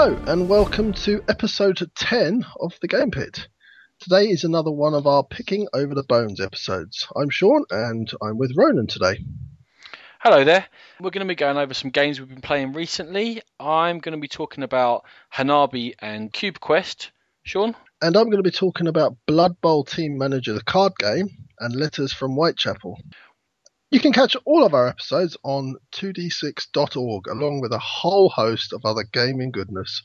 Hello, and welcome to episode 10 of The Game Pit. Today is another one of our Picking Over the Bones episodes. I'm Sean, and I'm with Ronan today. Hello there. We're going to be going over some games we've been playing recently. I'm going to be talking about Hanabi and Cube Quest. Sean? And I'm going to be talking about Blood Bowl Team Manager, the card game, and Letters from Whitechapel. You can catch all of our episodes on 2d6.org, along with a whole host of other gaming goodness.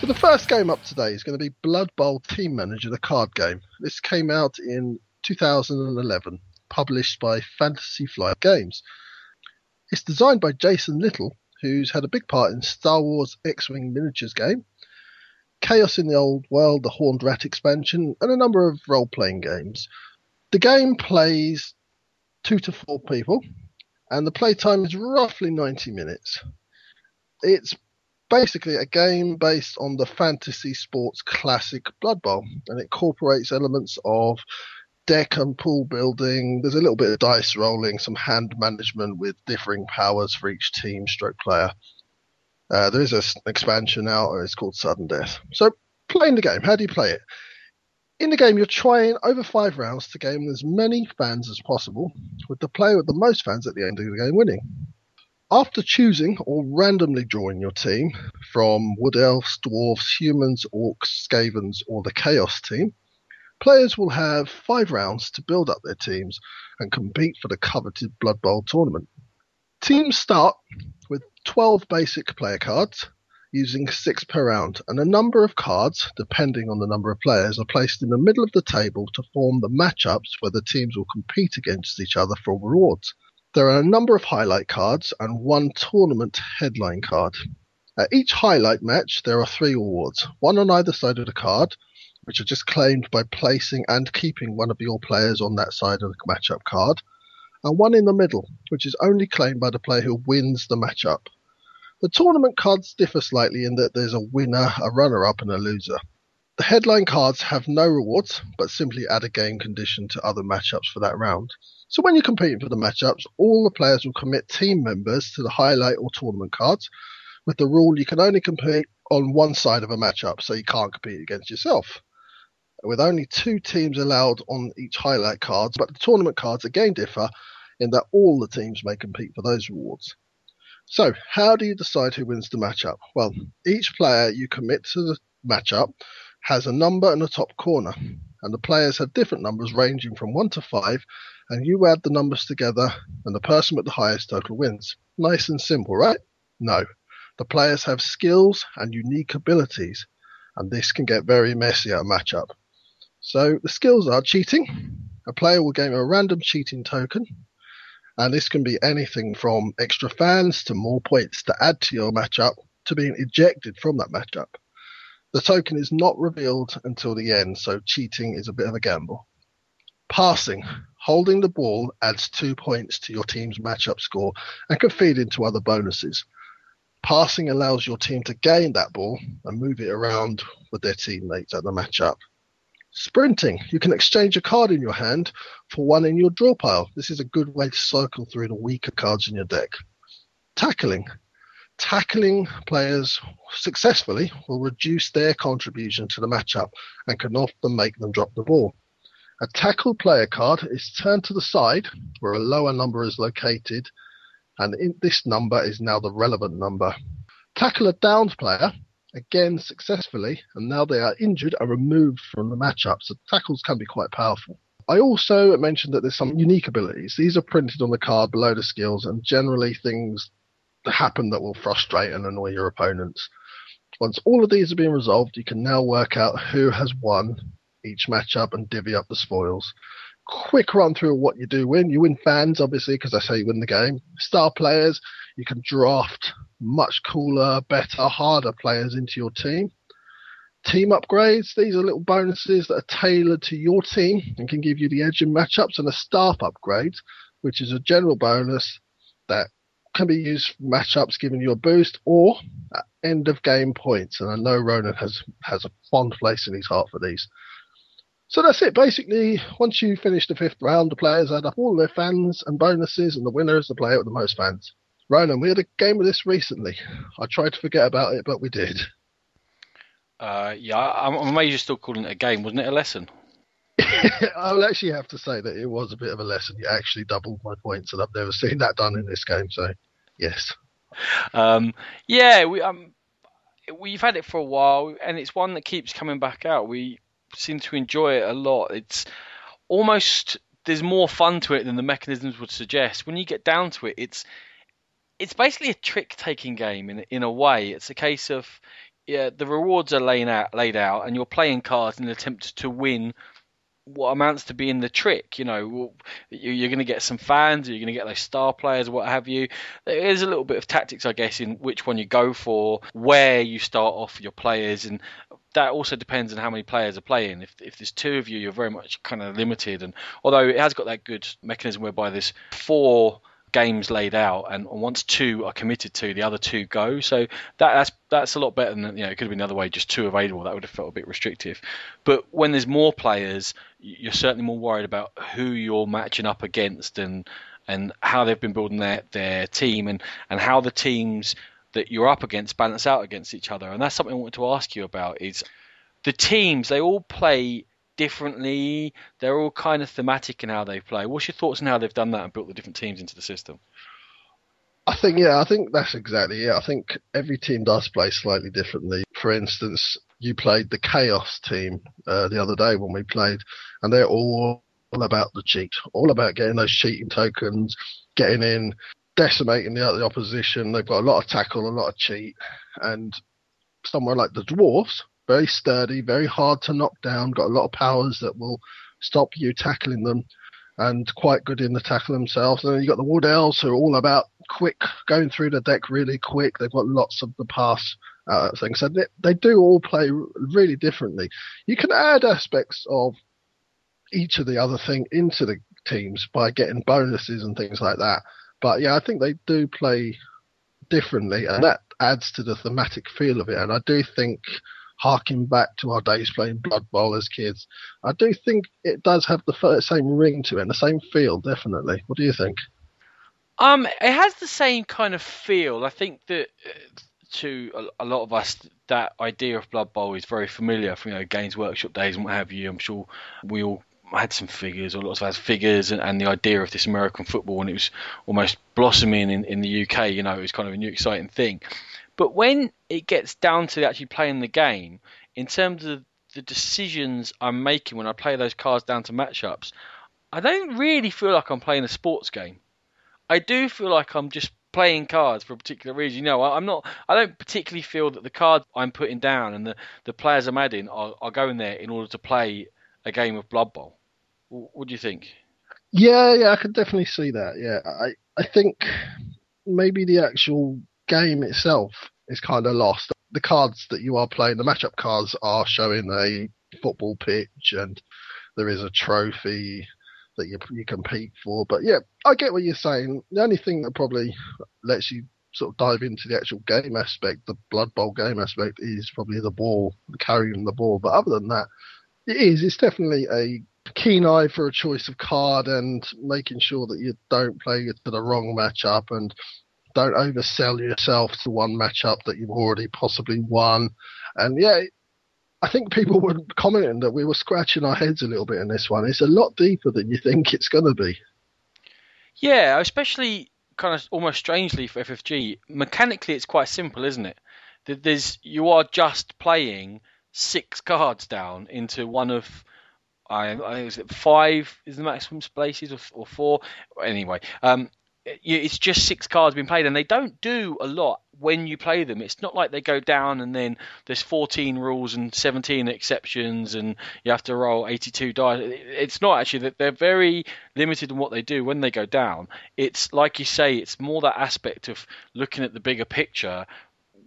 So the first game up today is going to be Blood Bowl Team Manager, the card game. This came out in 2011 published by Fantasy Flight Games. It's designed by Jason Little, who's had a big part in Star Wars X Wing Miniatures game, Chaos in the Old World, the Horned Rat expansion, and a number of role playing games. The game plays two to four people, and the playtime is roughly 90 minutes. It's basically a game based on the fantasy sports classic Blood Bowl, and it incorporates elements of deck and pool building. There's a little bit of dice rolling, some hand management with differing powers for each team stroke player. Uh, there is an expansion out, and it's called Sudden Death. So, playing the game, how do you play it? In the game, you're trying over five rounds to gain as many fans as possible, with the player with the most fans at the end of the game winning. After choosing or randomly drawing your team from Wood Elves, Dwarves, Humans, Orcs, Skavens, or the Chaos team, Players will have five rounds to build up their teams and compete for the coveted Blood Bowl tournament. Teams start with 12 basic player cards, using six per round, and a number of cards, depending on the number of players, are placed in the middle of the table to form the matchups where the teams will compete against each other for rewards. There are a number of highlight cards and one tournament headline card. At each highlight match, there are three awards, one on either side of the card, which are just claimed by placing and keeping one of your players on that side of the matchup card, and one in the middle, which is only claimed by the player who wins the matchup. The tournament cards differ slightly in that there's a winner, a runner up, and a loser. The headline cards have no rewards, but simply add a game condition to other matchups for that round. So when you're competing for the matchups, all the players will commit team members to the highlight or tournament cards, with the rule you can only compete on one side of a matchup, so you can't compete against yourself with only two teams allowed on each highlight cards, but the tournament cards again differ in that all the teams may compete for those rewards. So, how do you decide who wins the matchup? Well, each player you commit to the matchup has a number in the top corner, and the players have different numbers ranging from 1 to 5, and you add the numbers together, and the person with the highest total wins. Nice and simple, right? No. The players have skills and unique abilities, and this can get very messy at a matchup. So the skills are cheating. A player will gain a random cheating token, and this can be anything from extra fans to more points to add to your matchup to being ejected from that matchup. The token is not revealed until the end, so cheating is a bit of a gamble. Passing. Holding the ball adds two points to your team's matchup score and can feed into other bonuses. Passing allows your team to gain that ball and move it around with their teammates at the matchup. Sprinting. You can exchange a card in your hand for one in your draw pile. This is a good way to cycle through the weaker cards in your deck. Tackling. Tackling players successfully will reduce their contribution to the matchup and can often make them drop the ball. A tackle player card is turned to the side where a lower number is located, and this number is now the relevant number. Tackle a downed player again successfully, and now they are injured and removed from the matchup. So tackles can be quite powerful. I also mentioned that there's some unique abilities. These are printed on the card below the skills, and generally things happen that will frustrate and annoy your opponents. Once all of these have been resolved, you can now work out who has won each matchup and divvy up the spoils. Quick run through what you do win. You win fans, obviously, because I say you win the game. Star players, you can draft much cooler, better, harder players into your team. Team upgrades, these are little bonuses that are tailored to your team and can give you the edge in matchups, and a staff upgrade, which is a general bonus that can be used for matchups giving you a boost, or end of game points, and I know Ronan has has a fond place in his heart for these. So that's it. Basically, once you finish the fifth round, the players add up all their fans and bonuses, and the winner is the player with the most fans. Ronan, we had a game of this recently. I tried to forget about it, but we did. Uh, yeah, I'm amazed you're still calling it a game. Wasn't it a lesson? I'll actually have to say that it was a bit of a lesson. You actually doubled my points, and I've never seen that done in this game. So, yes. Um, yeah, we um, we've had it for a while, and it's one that keeps coming back out. We seem to enjoy it a lot. It's almost there's more fun to it than the mechanisms would suggest. When you get down to it, it's it's basically a trick taking game in in a way. It's a case of yeah, the rewards are laid out, laid out, and you're playing cards in an attempt to win what amounts to being the trick. You know, you're going to get some fans, you're going to get those star players, what have you. There is a little bit of tactics, I guess, in which one you go for, where you start off your players, and that also depends on how many players are playing. If if there's two of you, you're very much kind of limited. And although it has got that good mechanism whereby there's four games laid out, and once two are committed to, the other two go. So that, that's that's a lot better than you know. It could have been the other way, just two available. That would have felt a bit restrictive. But when there's more players, you're certainly more worried about who you're matching up against and and how they've been building their their team and and how the teams that you're up against balance out against each other. And that's something I wanted to ask you about. Is the teams they all play differently. They're all kind of thematic in how they play. What's your thoughts on how they've done that and built the different teams into the system? I think yeah, I think that's exactly it. I think every team does play slightly differently. For instance, you played the Chaos team uh, the other day when we played, and they're all about the cheat, all about getting those cheating tokens, getting in, decimating the, the opposition. They've got a lot of tackle, a lot of cheat, and somewhere like the Dwarfs, very sturdy, very hard to knock down, got a lot of powers that will stop you tackling them, and quite good in the tackle themselves. And then you got the Wood Elves who are all about quick, going through the deck really quick. They've got lots of the pass uh, things. So they, they do all play really differently. You can add aspects of each of the other thing into the teams by getting bonuses and things like that. But yeah, I think they do play differently, and that adds to the thematic feel of it. And I do think harking back to our days playing Blood Bowl as kids. I do think it does have the same ring to it and the same feel, definitely. What do you think? Um, it has the same kind of feel. I think that uh, to a, lot of us, that idea of Blood Bowl is very familiar from you know Games Workshop days and what have you. I'm sure we all had some figures, or lots of us figures, and, and, the idea of this American football, and it was almost blossoming in, in the UK. You know, it was kind of a new exciting thing. But when it gets down to actually playing the game, in terms of the decisions I'm making when I play those cards down to matchups, I don't really feel like I'm playing a sports game. I do feel like I'm just playing cards for a particular reason. You know, I'm not. I don't particularly feel that the cards I'm putting down and the, the players I'm adding are, are going there in order to play a game of Blood Bowl. What do you think? Yeah, yeah, I can definitely see that. Yeah, I I think maybe the actual game itself is kind of lost. The cards that you are playing, the matchup cards, are showing a football pitch and there is a trophy that you you compete for. But yeah, I get what you're saying. The only thing that probably lets you sort of dive into the actual game aspect, the Blood Bowl game aspect, is probably the ball, carrying the ball. But other than that, it is. It's definitely a keen eye for a choice of card and making sure that you don't play it to the wrong matchup and don't oversell yourself to one matchup that you've already possibly won. And yeah, I think people were commenting that we were scratching our heads a little bit in this one. It's a lot deeper than you think it's going to be. Yeah, especially kind of almost strangely for FFG. Mechanically, it's quite simple, isn't it? That There's you are just playing six cards down into one of I, I think it five is the maximum spaces or, or four. Anyway, um, it's just six cards being played, and they don't do a lot when you play them. It's not like they go down and then there's 14 rules and 17 exceptions, and you have to roll 82 dice. It's not actually that they're very limited in what they do when they go down. It's like you say, it's more that aspect of looking at the bigger picture,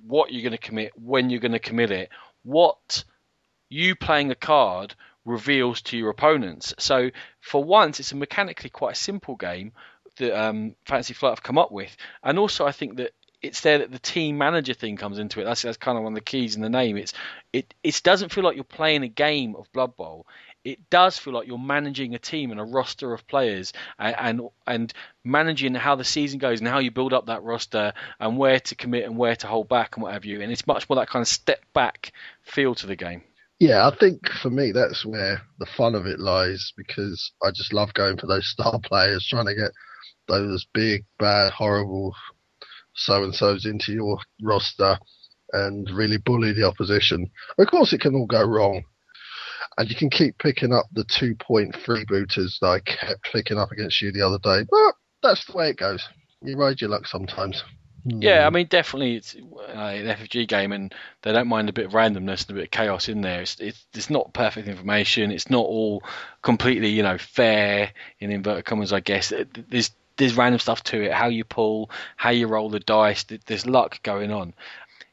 what you're going to commit, when you're going to commit it, what you playing a card reveals to your opponents. So for once, it's a mechanically quite simple game that um, Fantasy Flight have come up with, and also I think that it's there that the team manager thing comes into it. That's that's kind of one of the keys in the name. It's it it doesn't feel like you're playing a game of Blood Bowl. It does feel like you're managing a team and a roster of players and, and and managing how the season goes and how you build up that roster and where to commit and where to hold back and what have you. And it's much more that kind of step back feel to the game. Yeah, I think for me that's where the fun of it lies because I just love going for those star players, trying to get those big, bad, horrible so and so's into your roster and really bully the opposition. Of course, it can all go wrong. And you can keep picking up the two point freebooters that I kept picking up against you the other day. But that's the way it goes. You ride your luck sometimes. Yeah, I mean, definitely it's uh, an FFG game, and they don't mind a bit of randomness and a bit of chaos in there. It's, it's, it's not perfect information. It's not all completely, you know, fair in inverted commas. I guess there's there's random stuff to it. How you pull, how you roll the dice. There's luck going on.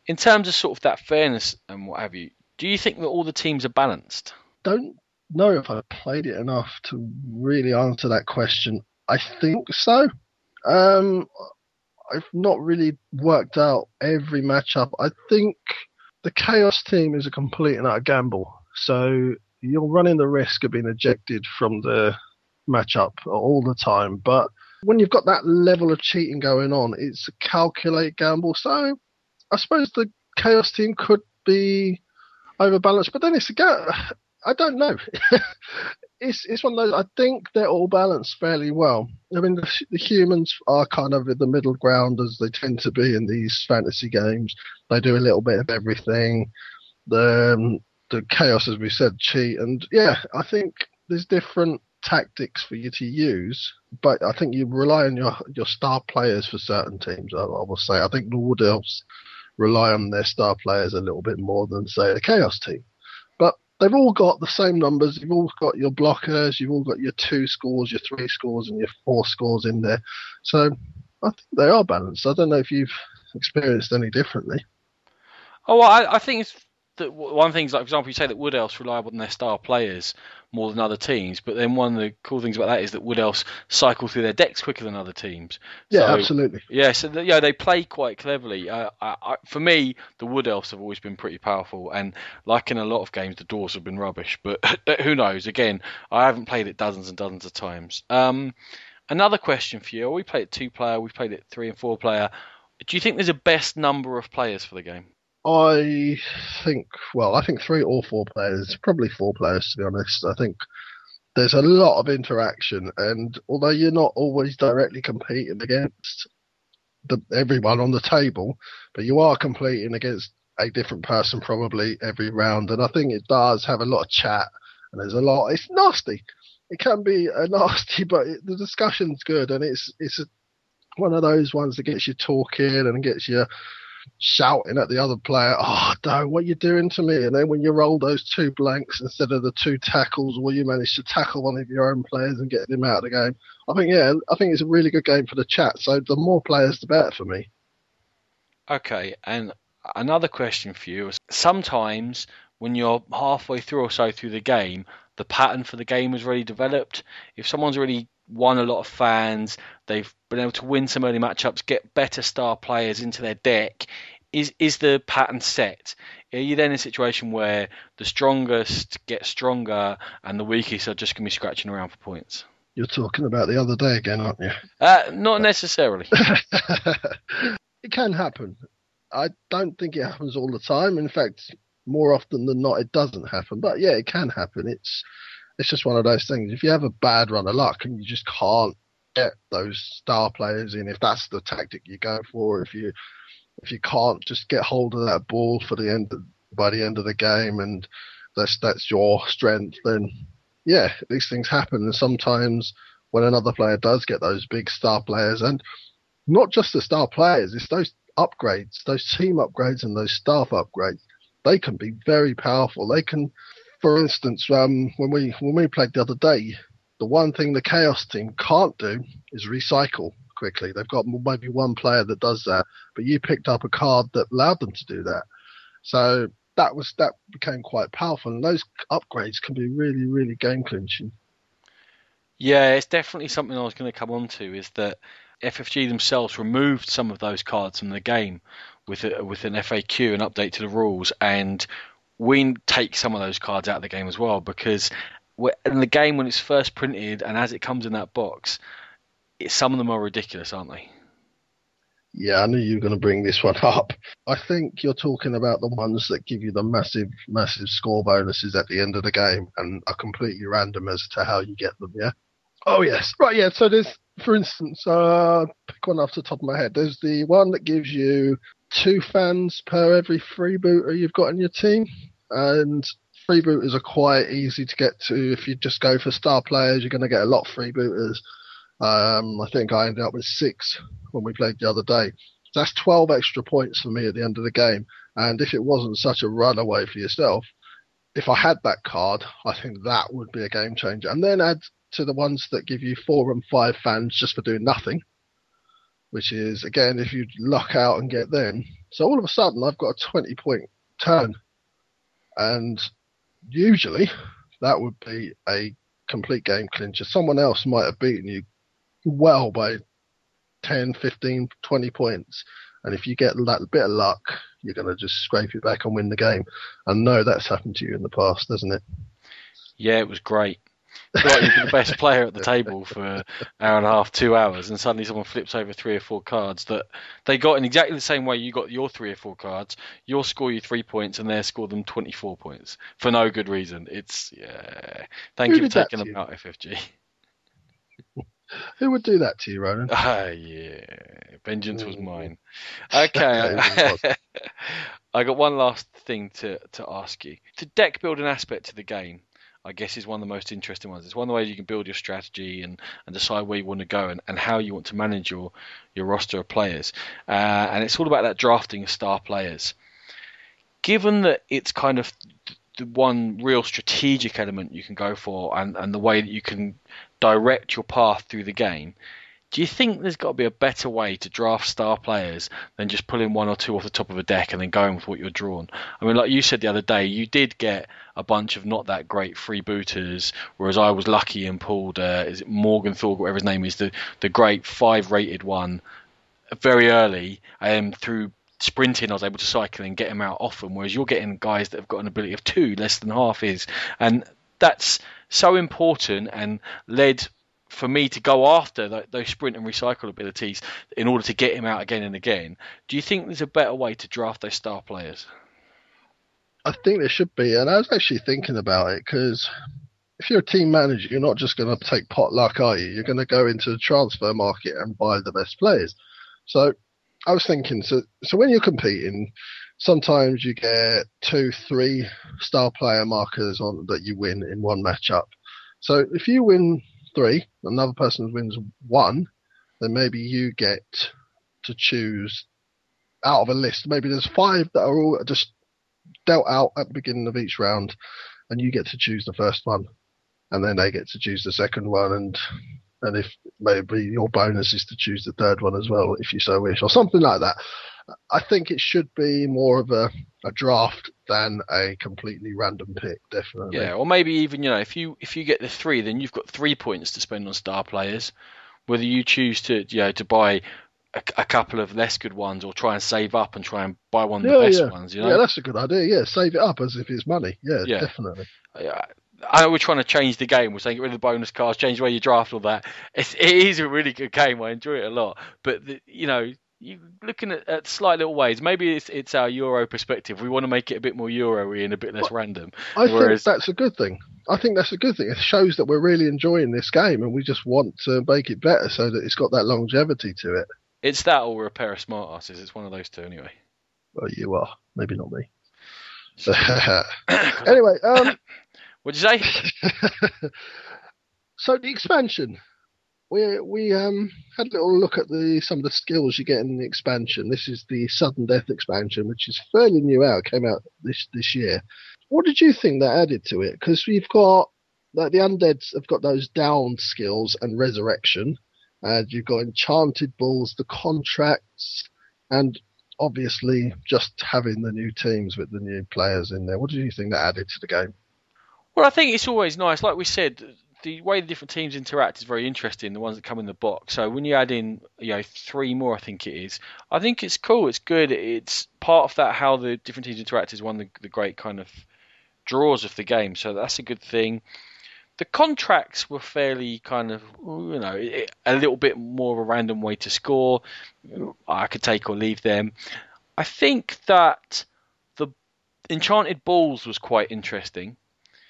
In terms of sort of that fairness and what have you, do you think that all the teams are balanced? Don't know if I've played it enough to really answer that question. I think so. Um, I've not really worked out every matchup. I think the Chaos team is a complete and utter gamble. So you're running the risk of being ejected from the matchup all the time. But when you've got that level of cheating going on, it's a calculated gamble. So I suppose the Chaos team could be overbalanced, but then it's a. I don't know. it's it's one of those. I think they're all balanced fairly well. I mean, the, the, humans are kind of in the middle ground as they tend to be in these fantasy games. They do a little bit of everything. The um, the chaos, as we said, cheat, and yeah, I think there's different tactics for you to use, but I think you rely on your your star players for certain teams. I, I will say, I think the Wood Elves rely on their star players a little bit more than say the Chaos team. But they've all got the same numbers. You've all got your blockers. You've all got your two scores, your three scores, and your four scores in there. So I think they are balanced. I don't know if you've experienced any differently. Oh, well, I, I think it's that one thing is like, for example, you say that Wood Elves rely on their star players more than other teams, but then one of the cool things about that is that Wood Elves cycle through their decks quicker than other teams. Yeah, so, absolutely. Yeah, so the, yeah, they play quite cleverly. Uh, I, I, for me, the Wood Elves have always been pretty powerful, and like in a lot of games, the Dwarves have been rubbish. But who knows? Again, I haven't played it dozens and dozens of times. Um, another question for you: We played it two player, we played it three and four player. Do you think there's a best number of players for the game? I think, well, I think three or four players, probably four players to be honest. I think there's a lot of interaction, and although you're not always directly competing against the, everyone on the table, but you are competing against a different person probably every round, and I think it does have a lot of chat, and there's a lot. It's nasty. It can be a nasty, but it, the discussion's good, and it's it's a, one of those ones that gets you talking and gets you shouting at the other player, "Oh, no, what are you doing to me?" And then when you roll those two blanks instead of the two tackles, well, you manage to tackle one of your own players and get them out of the game. I think, yeah, I think it's a really good game for the chat. So the more players, the better for me. Okay, and another question for you: is sometimes when you're halfway through or so through the game, the pattern for the game is already developed. If someone's already won a lot of fans. They've been able to win some early matchups, get better star players into their deck. Is is the pattern set? Are you then in a situation where the strongest get stronger and the weakest are just going to be scratching around for points? You're talking about the other day again, aren't you? Uh, not necessarily. it can happen. I don't think it happens all the time. In fact, more often than not, it doesn't happen. But yeah, it can happen. It's it's just one of those things. If you have a bad run of luck and you just can't get those star players in, if that's the tactic you go for, if you if you can't just get hold of that ball for the end of, by the end of the game, and that's that's your strength, then yeah, these things happen. And sometimes when another player does get those big star players, and not just the star players, it's those upgrades, those team upgrades, and those staff upgrades. They can be very powerful. They can for instance, um, when we when we played the other day, the one thing the Chaos team can't do is recycle quickly. They've got maybe one player that does that, but you picked up a card that allowed them to do that. So that was that became quite powerful, and those upgrades can be really, really game clinching. Yeah, it's definitely something I was going to come on to. Is that FFG themselves removed some of those cards from the game with a, with an FAQ, an update to the rules, and we take some of those cards out of the game as well because in the game when it's first printed and as it comes in that box, it, some of them are ridiculous, aren't they? Yeah, I knew you were going to bring this one up. I think you're talking about the ones that give you the massive, massive score bonuses at the end of the game and are completely random as to how you get them, yeah? Oh, yes. Right, yeah. So there's, for instance, uh, pick one off the top of my head. There's the one that gives you two fans per every freebooter you've got in your team. And freebooters are quite easy to get to. If you just go for star players, you're going to get a lot of freebooters. Um, I think I ended up with six when we played the other day. That's 12 extra points for me at the end of the game. And if it wasn't such a runaway for yourself, if I had that card, I think that would be a game changer. And then add to the ones that give you four and five fans just for doing nothing, which is, again, if you luck out and get them. So all of a sudden, I've got a 20 point turn. And usually that would be a complete game clincher. Someone else might have beaten you well by 10, 15, 20 points. And if you get that bit of luck, you're going to just scrape it back and win the game. And no, that's happened to you in the past, doesn't it? Yeah, it was great. Like you've been the best player at the table for an hour and a half, two hours, and suddenly someone flips over three or four cards that they got in exactly the same way you got your three or four cards. You'll score you three points, and they'll score them 24 points for no good reason. It's, yeah. Thank Who you for taking them out, FFG. Who would do that to you, Ronan? Ah, yeah. Vengeance was mm. mine. Okay. I got one last thing to, to ask you. The deck building aspect to the game, I guess, is one of the most interesting ones. It's one of the ways you can build your strategy and, and decide where you want to go and, and how you want to manage your, your roster of players. Uh, and it's all about that drafting of star players. Given that it's kind of the one real strategic element you can go for and, and the way that you can direct your path through the game. Do you think there's got to be a better way to draft star players than just pulling one or two off the top of a deck and then going with what you're drawn? I mean, like you said the other day, you did get a bunch of not that great freebooters, whereas I was lucky and pulled, uh, is it Morgan Morgenthau, whatever his name is, the, the great five rated one very early um, through sprinting, I was able to cycle and get him out often. Whereas you're getting guys that have got an ability of two, less than half is, and that's so important and led for me to go after those sprint and recycle abilities in order to get him out again and again. Do you think there's a better way to draft those star players? I think there should be, and I was actually thinking about it because if you're a team manager, you're not just going to take pot luck, are you? You're going to go into the transfer market and buy the best players. So I was thinking, so so when you're competing, sometimes you get two, three star player markers on that you win in one matchup. So if you win three, another person wins one, then maybe you get to choose out of a list. Maybe there's five that are all just dealt out at the beginning of each round, and you get to choose the first one, and then they get to choose the second one, and and if maybe your bonus is to choose the third one as well, if you so wish, or something like that. I think it should be more of a, a draft than a completely random pick, definitely. Yeah, or maybe even you know if you if you get the three, then you've got three points to spend on star players. Whether you choose to you know to buy a, a, couple of less good ones or try and save up and try and buy one of the best yeah. ones. You know? Yeah, that's a good idea. Yeah, save it up as if it's money. Yeah, yeah. definitely. Yeah, I know we're trying to change the game. We're saying get rid of the bonus cards, change the way you draft all that. It's, it is a really good game. I enjoy it a lot. But the, you know, you looking at, at slight little ways. Maybe it's it's our Euro perspective. We want to make it a bit more Euro-y and a bit less well, random. I whereas... think that's a good thing. I think that's a good thing. It shows that we're really enjoying this game and we just want to make it better so that it's got that longevity to it. It's that or we're a pair of smart asses. It's one of those two anyway. Well, you are. Maybe not me. anyway, um, What'd you say? so the expansion. We we um had a little look at the some of the skills you get in the expansion. This is the sudden death expansion, which is fairly new out. Came out this this year. What did you think that added to it? Because we've got like the undeads have got those down skills and resurrection, and you've got enchanted balls, the contracts, and obviously just having the new teams with the new players in there. What do you think that added to the game? Well, I think it's always nice, like we said, the way the different teams interact is very interesting. The ones that come in the box. So when you add in, you know, three more, I think it is. I think it's cool. It's good. It's part of that how the different teams interact is one of the, the great kind of draws of the game. So that's a good thing. The contracts were fairly kind of, you know, a little bit more of a random way to score. I could take or leave them. I think that the enchanted balls was quite interesting.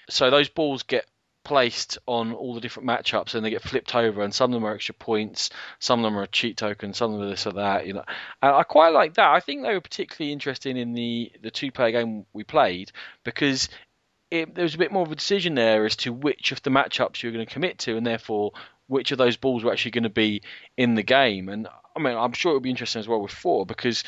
So those balls get placed on all the different matchups and they get flipped over and some of them are extra points some of them are a cheat token some of them are this or that you know. And i quite like that. I think they were particularly interesting in the the two player game we played because it, there was a bit more of a decision there as to which of the matchups you're going to commit to and therefore which of those balls were actually going to be in the game. And I mean, I'm sure it'll be interesting as well with four because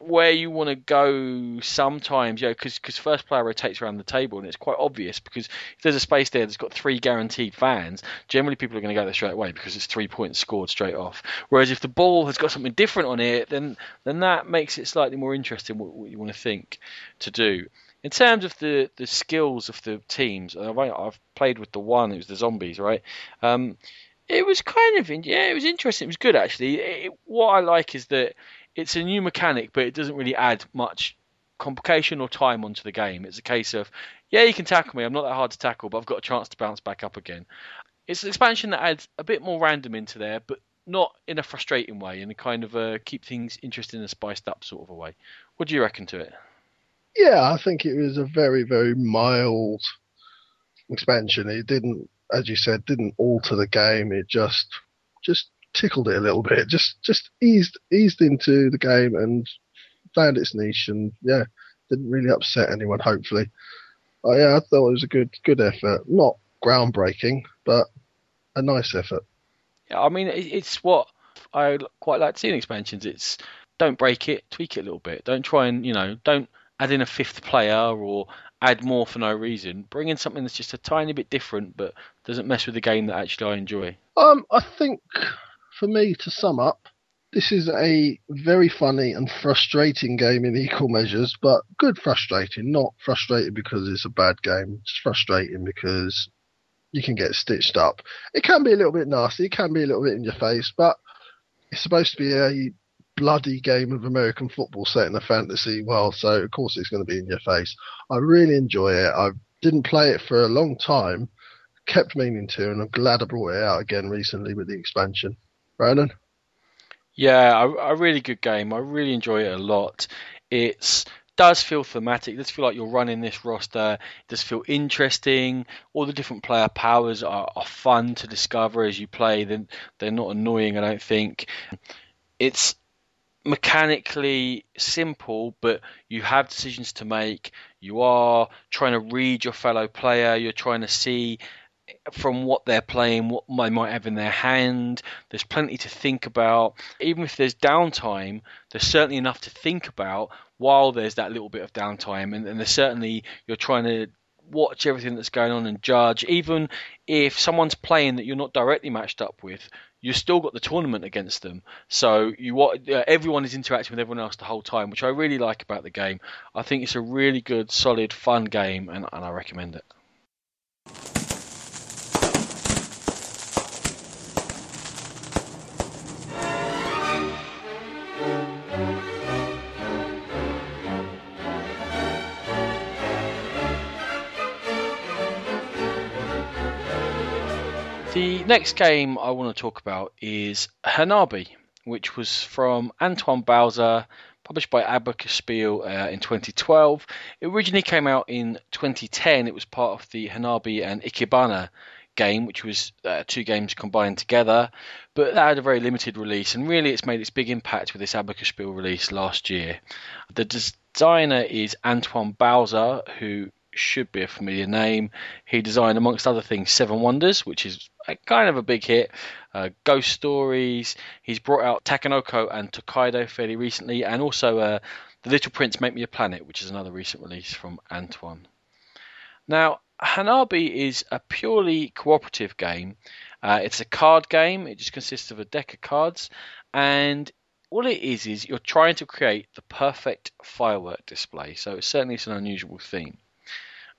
where you want to go sometimes, yeah, because because first player rotates around the table and it's quite obvious because if there's a space there that's got three guaranteed fans, generally people are going to go there straight away because it's three points scored straight off. Whereas if the ball has got something different on it, then then that makes it slightly more interesting what, what you want to think to do. In terms of the, the skills of the teams, I've, I've played with the one, it was the zombies, right? Um, it was kind of yeah, it was interesting. It was good actually. It, what I like is that it's a new mechanic, but it doesn't really add much complication or time onto the game. It's a case of, yeah, you can tackle me. I'm not that hard to tackle, but I've got a chance to bounce back up again. It's an expansion that adds a bit more random into there, but not in a frustrating way, in a kind of a keep things interesting and spiced up sort of a way. What do you reckon to it? Yeah, I think it was a very, very mild expansion. It didn't, as you said, didn't alter the game. It just, just tickled it a little bit, just just eased eased into the game and found its niche, and yeah, didn't really upset anyone. Hopefully, oh, yeah, I thought it was a good good effort, not groundbreaking, but a nice effort. Yeah, I mean, it's what I quite like to see in expansions. It's don't break it, tweak it a little bit. Don't try and you know, don't add in a fifth player or add more for no reason. Bring in something that's just a tiny bit different, but doesn't mess with the game that actually I enjoy. Um, I think for me, to sum up, this is a very funny and frustrating game in equal measures, but good frustrating, not frustrating because it's a bad game. It's frustrating because you can get stitched up. It can be a little bit nasty, it can be a little bit in your face, but it's supposed to be a bloody game of American football set in a fantasy world, so of course it's going to be in your face. I really enjoy it. I didn't play it for a long time, kept meaning to, and I'm glad I brought it out again recently with the expansion. Ronan? Yeah, a, a really good game. I really enjoy it a lot. It's does feel thematic. It does feel like you're running this roster. It does feel interesting. All the different player powers are, are fun to discover as you play. Then they're not annoying. I don't think. It's mechanically simple, but you have decisions to make. You are trying to read your fellow player. You're trying to see from what they're playing, what they might have in their hand. There's plenty to think about. Even if there's downtime, there's certainly enough to think about while there's that little bit of downtime. And, and there's certainly, you're trying to watch everything that's going on and judge. Even if someone's playing that you're not directly matched up with, you've still got the tournament against them. So you uh, everyone is interacting with everyone else the whole time, which I really like about the game. I think it's a really good, solid, fun game, and, and I recommend it. Next game I want to talk about is Hanabi, which was from Antoine Bauza, published by Abacus Spiel uh, in 2012. It originally came out in 2010. It was part of the Hanabi and Ikebana game, which was uh, two games combined together, but that had a very limited release, and really it's made its big impact with this Abacus Spiel release last year. The designer is Antoine Bauza, who should be a familiar name. He designed, amongst other things, Seven Wonders, which is kind of a big hit. Uh, Ghost Stories. He's brought out Takenoko and Tokaido fairly recently, and also uh, The Little Prince Make Me a Planet, which is another recent release from Antoine. Now, Hanabi is a purely cooperative game. Uh, it's a card game. It just consists of a deck of cards, and all it is is you're trying to create the perfect firework display. So certainly it's an unusual theme.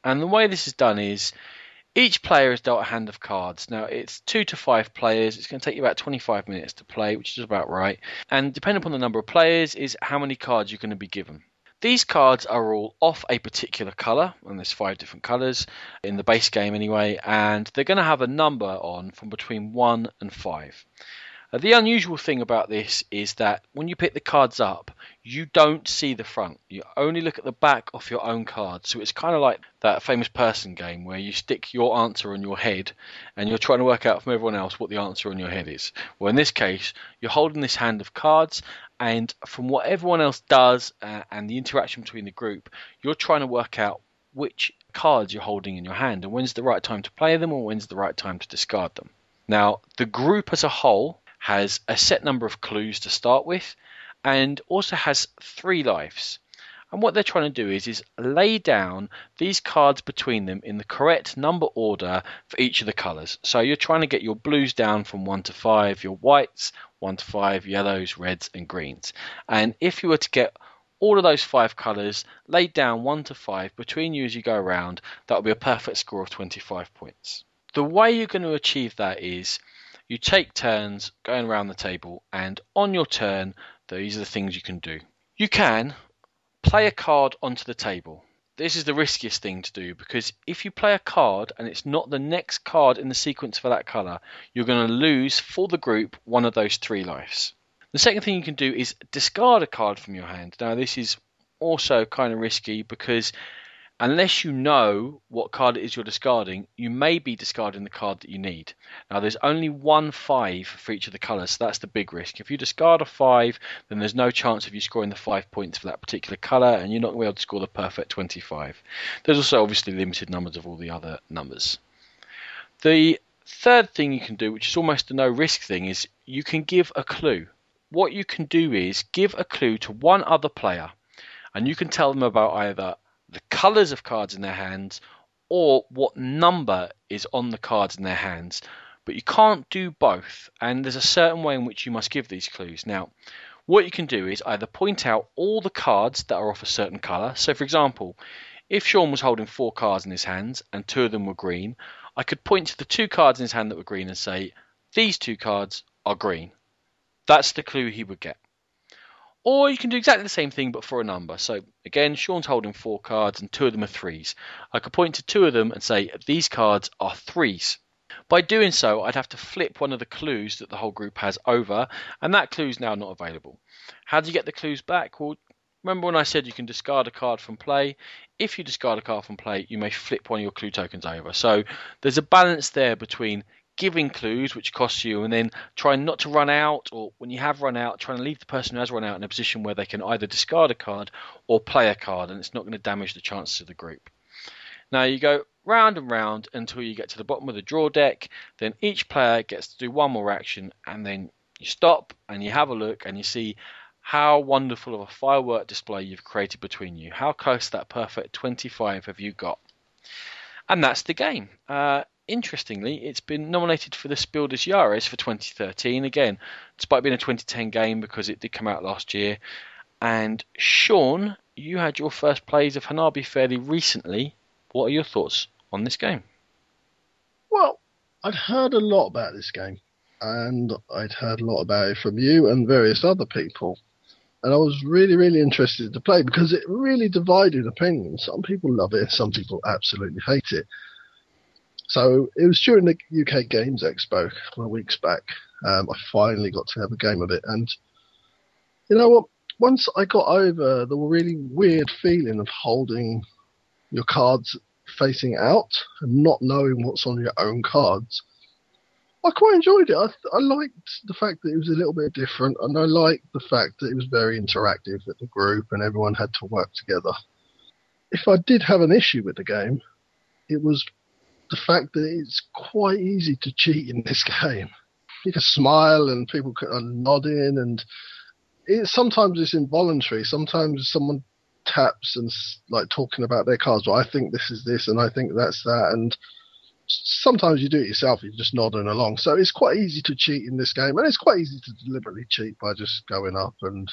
And the way this is done is Each player is dealt a hand of cards. Now, it's two to five players. It's going to take you about 25 minutes to play, which is about right. And depending upon the number of players, is how many cards you're going to be given. These cards are all off a particular colour, and there's five different colours in the base game anyway, and they're going to have a number on from between 1 and 5. Uh, the unusual thing about this is that when you pick the cards up, you don't see the front. You only look at the back of your own card. So it's kind of like that famous person game where you stick your answer on your head and you're trying to work out from everyone else what the answer on your head is. Well, in this case, you're holding this hand of cards, and from what everyone else does uh, and the interaction between the group, you're trying to work out which cards you're holding in your hand and when's the right time to play them or when's the right time to discard them. Now, the group as a whole has a set number of clues to start with and also has three lives. And what they're trying to do is, is lay down these cards between them in the correct number order for each of the colours. So you're trying to get your blues down from 1 to 5, your whites 1 to 5, yellows, reds, and greens. And if you were to get all of those five colours laid down 1 to 5 between you as you go around, that would be a perfect score of 25 points. The way you're going to achieve that is you take turns going around the table, and on your turn, these are the things you can do. You can play a card onto the table. This is the riskiest thing to do because if you play a card and it's not the next card in the sequence for that colour, you're going to lose for the group one of those three lives. The second thing you can do is discard a card from your hand. Now, this is also kind of risky because unless you know what card it is you're discarding, you may be discarding the card that you need. Now, there's only one five for each of the colours, so that's the big risk. If you discard a five, then there's no chance of you scoring the five points for that particular colour, and you're not going to be able to score the perfect 25. There's also obviously limited numbers of all the other numbers. The third thing you can do, which is almost a no risk thing, is you can give a clue. What you can do is give a clue to one other player, and you can tell them about either the colours of cards in their hands or what number is on the cards in their hands. But you can't do both, and there's a certain way in which you must give these clues. Now, what you can do is either point out all the cards that are off a certain colour. So, for example, if Sean was holding four cards in his hands and two of them were green, I could point to the two cards in his hand that were green and say, These two cards are green. That's the clue he would get. Or you can do exactly the same thing but for a number. So again, Sean's holding four cards and two of them are threes. I could point to two of them and say these cards are threes. By doing so, I'd have to flip one of the clues that the whole group has over, and that clue is now not available. How do you get the clues back? Well, remember when I said you can discard a card from play? If you discard a card from play, you may flip one of your clue tokens over. So there's a balance there between giving clues, which costs you, and then trying not to run out, or when you have run out, trying to leave the person who has run out in a position where they can either discard a card or play a card, and it's not going to damage the chances of the group. Now you go round and round until you get to the bottom of the draw deck. Then each player gets to do one more action, and then you stop and you have a look and you see how wonderful of a firework display you've created between you. How close that perfect 25 have you got? And that's the game. Uh, interestingly, it's been nominated for the Spiel des Jahres for 2013. Again, despite being a 2010 game because it did come out last year. And Sean, you had your first plays of Hanabi fairly recently. What are your thoughts on this game? Well, I'd heard a lot about this game, and I'd heard a lot about it from you and various other people. And I was really, really interested to play because it really divided opinions. Some people love it, some people absolutely hate it. So it was during the UK Games Expo a of weeks back. Um, I finally got to have a game of it, and you know what? Once I got over the really weird feeling of holding your cards facing out and not knowing what's on your own cards, I quite enjoyed it. I, I liked the fact that it was a little bit different, and I liked the fact that it was very interactive with the group and everyone had to work together. If I did have an issue with the game, it was the fact that it's quite easy to cheat in this game. You can smile and people are nodding, and it sometimes it's involuntary. Sometimes someone taps and like talking about their cards. Well, I think this is this, and I think that's that, and sometimes you do it yourself. You're just nodding along. So it's quite easy to cheat in this game, and it's quite easy to deliberately cheat by just going up and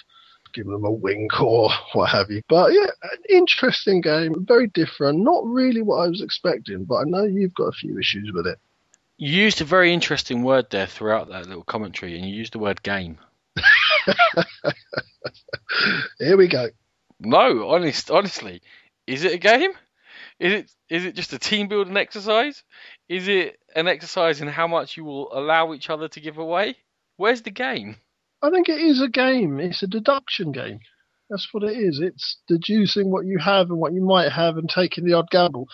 giving them a wink or what have you. But yeah, an interesting game, very different. Not really what I was expecting, but I know you've got a few issues with it. You used a very interesting word there throughout that little commentary, and you used the word game. Here we go. No, honest, honestly, is it a game? Is it is it just a team building exercise? Is it an exercise in how much you will allow each other to give away? Where's the game? I think it is a game. It's a deduction game. That's what it is. It's deducing what you have and what you might have and taking the odd gamble.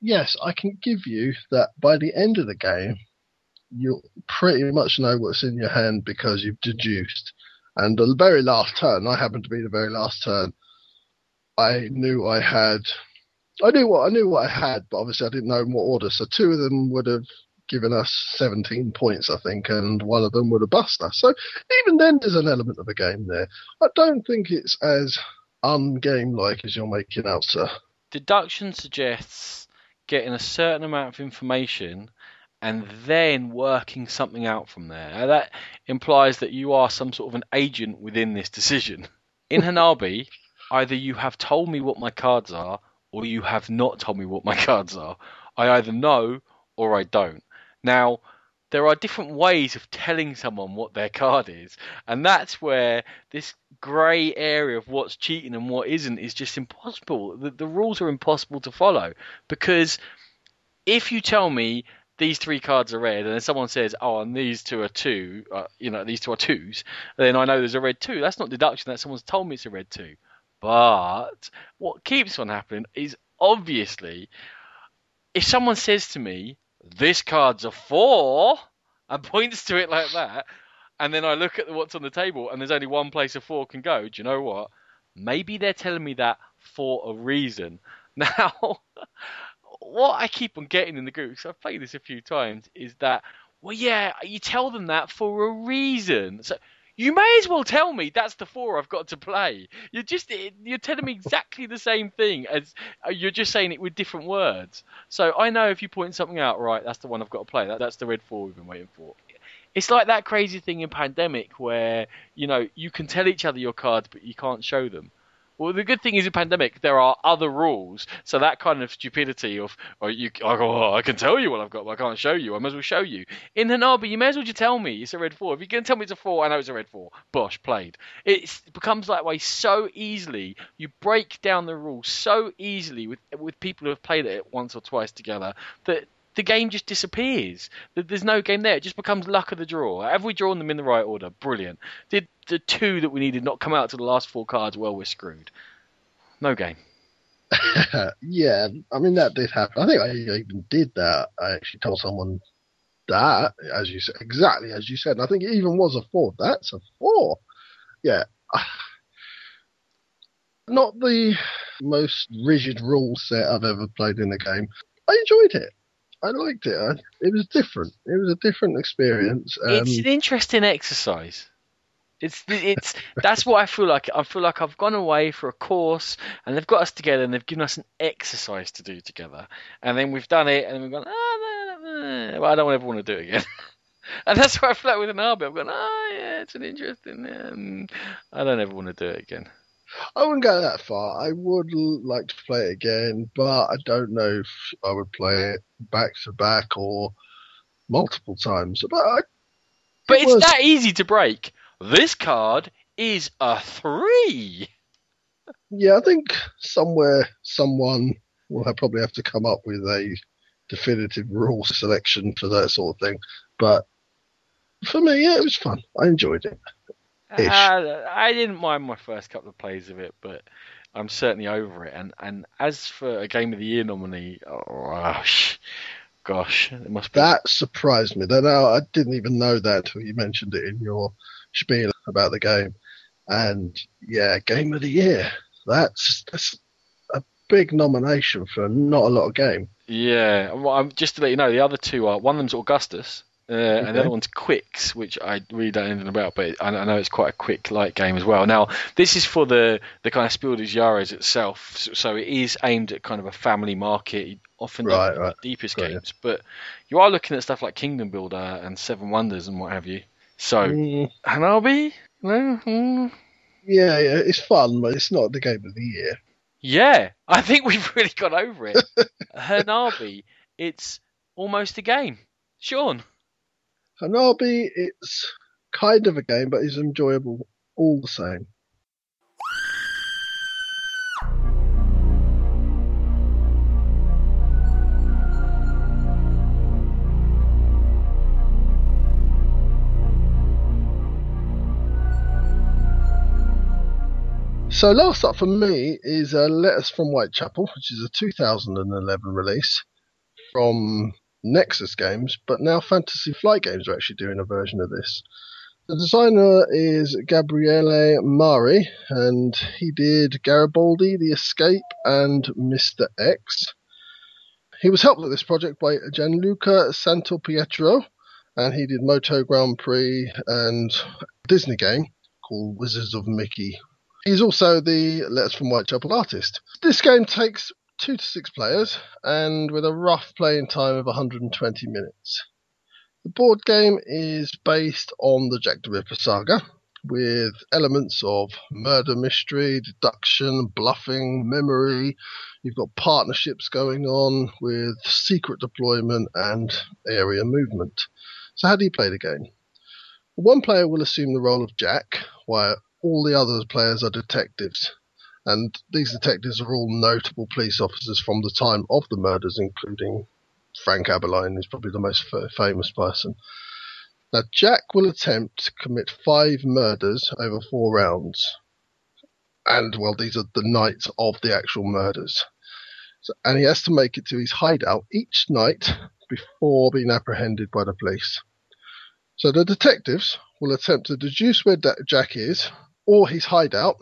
Yes, I can give you that by the end of the game, you'll pretty much know what's in your hand because you've deduced. And the very last turn, I happened to be the very last turn. I knew I had, I knew what I knew what I had, but obviously I didn't know in what order. So two of them would have given us 17 points, I think, and one of them would have bust us. So even then, there's an element of a game there. I don't think it's as ungame like as you're making out, sir. Deduction suggests getting a certain amount of information and then working something out from there. Now, that implies that you are some sort of an agent within this decision. In Hanabi, either you have told me what my cards are or you have not told me what my cards are. I either know or I don't. Now, there are different ways of telling someone what their card is, and that's where this grey area of what's cheating and what isn't is just impossible. The, the rules are impossible to follow because if you tell me these three cards are red, and then someone says, "Oh, and these two are two, uh, you know, these two are twos," then I know there's a red two. That's not deduction. That someone's told me it's a red two. But what keeps on happening is obviously, if someone says to me, "This card's a four, and points to it like that, and then I look at what's on the table, and there's only one place a four can go. Do you know what? Maybe they're telling me that for a reason. Now, what I keep on getting in the group, because I've played this a few times, is that, well, yeah, you tell them that for a reason. So you may as well tell me that's the four I've got to play. You're just you're telling me exactly the same thing as uh, you're just saying it with different words. So I know if you point something out, right, that's the one I've got to play. That, that's the red four we've been waiting for. It's like that crazy thing in pandemic where you know you can tell each other your cards, but you can't show them. Well, the good thing is in pandemic there are other rules, so that kind of stupidity of oh, you, oh, oh I can tell you what I've got, but I can't show you. I may as well show you. In Hanabi, you may as well just tell me it's a red four. If you're going to tell me it's a four, I know it's a red four. Bosh, played. It becomes that way so easily. You break down the rules so easily with with people who have played it once or twice together that the game just disappears. There's no game there. It just becomes luck of the draw. Have we drawn them in the right order? Brilliant. Did the two that we needed not come out to the last four cards? Well, we're screwed. No game. yeah, I mean that did happen. I think I even did that. I actually told someone that, as you said, exactly as you said. And I think it even was a four. That's a four. Yeah. Not the most rigid rule set I've ever played in a game. I enjoyed it. I liked it. I, it was different. It was a different experience. Um, it's an interesting exercise. It's it's that's what I feel like. I feel like I've gone away for a course, and they've got us together, and they've given us an exercise to do together, and then we've done it, and we've gone, oh, no, no, no. Well, I don't ever want to do it again. and that's why I feel like with Hanabi. I've gone, oh yeah, it's an interesting. Um, I don't ever want to do it again. I wouldn't go that far. I would like to play it again, but I don't know if I would play it back to back or multiple times. But I, but it it's was... that easy to break. This card is a three. Yeah, I think somewhere someone will have, probably have to come up with a definitive rule selection for that sort of thing. But for me, yeah, it was fun. I enjoyed it. Uh, I didn't mind my first couple of plays of it, but I'm certainly over it. And and as for a game of the year nominee, oh, gosh, it must be. That surprised me. That I didn't even know that until you mentioned it in your spiel about the game. And yeah, game of the year. That's that's a big nomination for not a lot of game. Yeah, well, just to let you know, the other two are one of them's Augustus, uh, okay. And the other one's Qwixx, which I really don't know anything about, but I, know it's quite a quick light game as well. Now, this is for the, the kind of Spiel des Jahres itself, so, so, it is aimed at kind of a family market, often right, the, right. deepest Got games. You. But you are looking at stuff like Kingdom Builder and Seven Wonders and what have you. So, mm. Hanabi? No? Mm. Yeah, yeah, it's fun, but it's not the game of the year. Yeah, I think we've really got over it. Hanabi, it's almost a game. Sean. Hanabi, it's kind of a game, but it's enjoyable all the same. So last up for me is uh, Letters from Whitechapel, which is a 2011 release from Nexus Games, but now Fantasy Flight Games are actually doing a version of this. The designer is Gabriele Mari, and he did Garibaldi, The Escape, and Mr. X. He was helped with this project by Gianluca Santopietro, and he did Moto Grand Prix and Disney game called Wizards of Mickey He's also the Letters from Whitechapel artist. This game takes two to six players and with a rough playing time of 120 minutes. The board game is based on the Jack the Ripper saga with elements of murder mystery, deduction, bluffing, memory. You've got partnerships going on with secret deployment and area movement. So, how do you play the game? One player will assume the role of Jack, while all the other players are detectives. And these detectives are all notable police officers from the time of the murders, including Frank Abberline, who's probably the most f- famous person. Now, Jack will attempt to commit five murders over four rounds. And, well, these are the nights of the actual murders. So, and he has to make it to his hideout each night before being apprehended by the police. So the detectives will attempt to deduce where Jack is or his hideout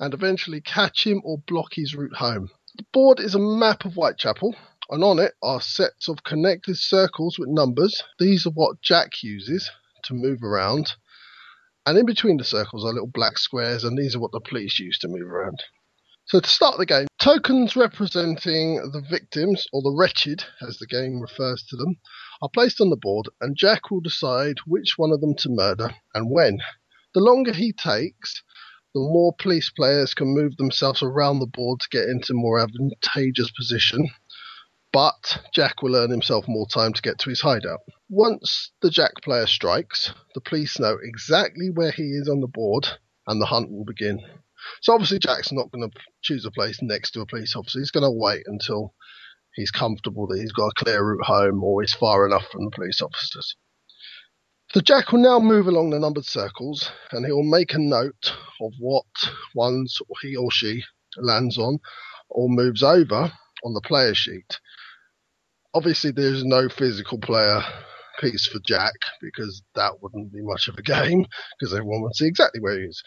and eventually catch him or block his route home. The board is a map of Whitechapel, and on it are sets of connected circles with numbers. These are what Jack uses to move around. And in between the circles are little black squares, and these are what the police use to move around. So to start the game, tokens representing the victims, or the wretched, as the game refers to them, are placed on the board, and Jack will decide which one of them to murder and when. The longer he takes, the more police players can move themselves around the board to get into more advantageous position. But Jack will earn himself more time to get to his hideout. Once the Jack player strikes, the police know exactly where he is on the board and the hunt will begin. So obviously Jack's not going to choose a place next to a police officer. He's going to wait until he's comfortable that he's got a clear route home or he's far enough from the police officers. The Jack will now move along the numbered circles and he will make a note of what ones he or she lands on or moves over on the player sheet. Obviously, there's no physical player piece for Jack because that wouldn't be much of a game because everyone would see exactly where he is.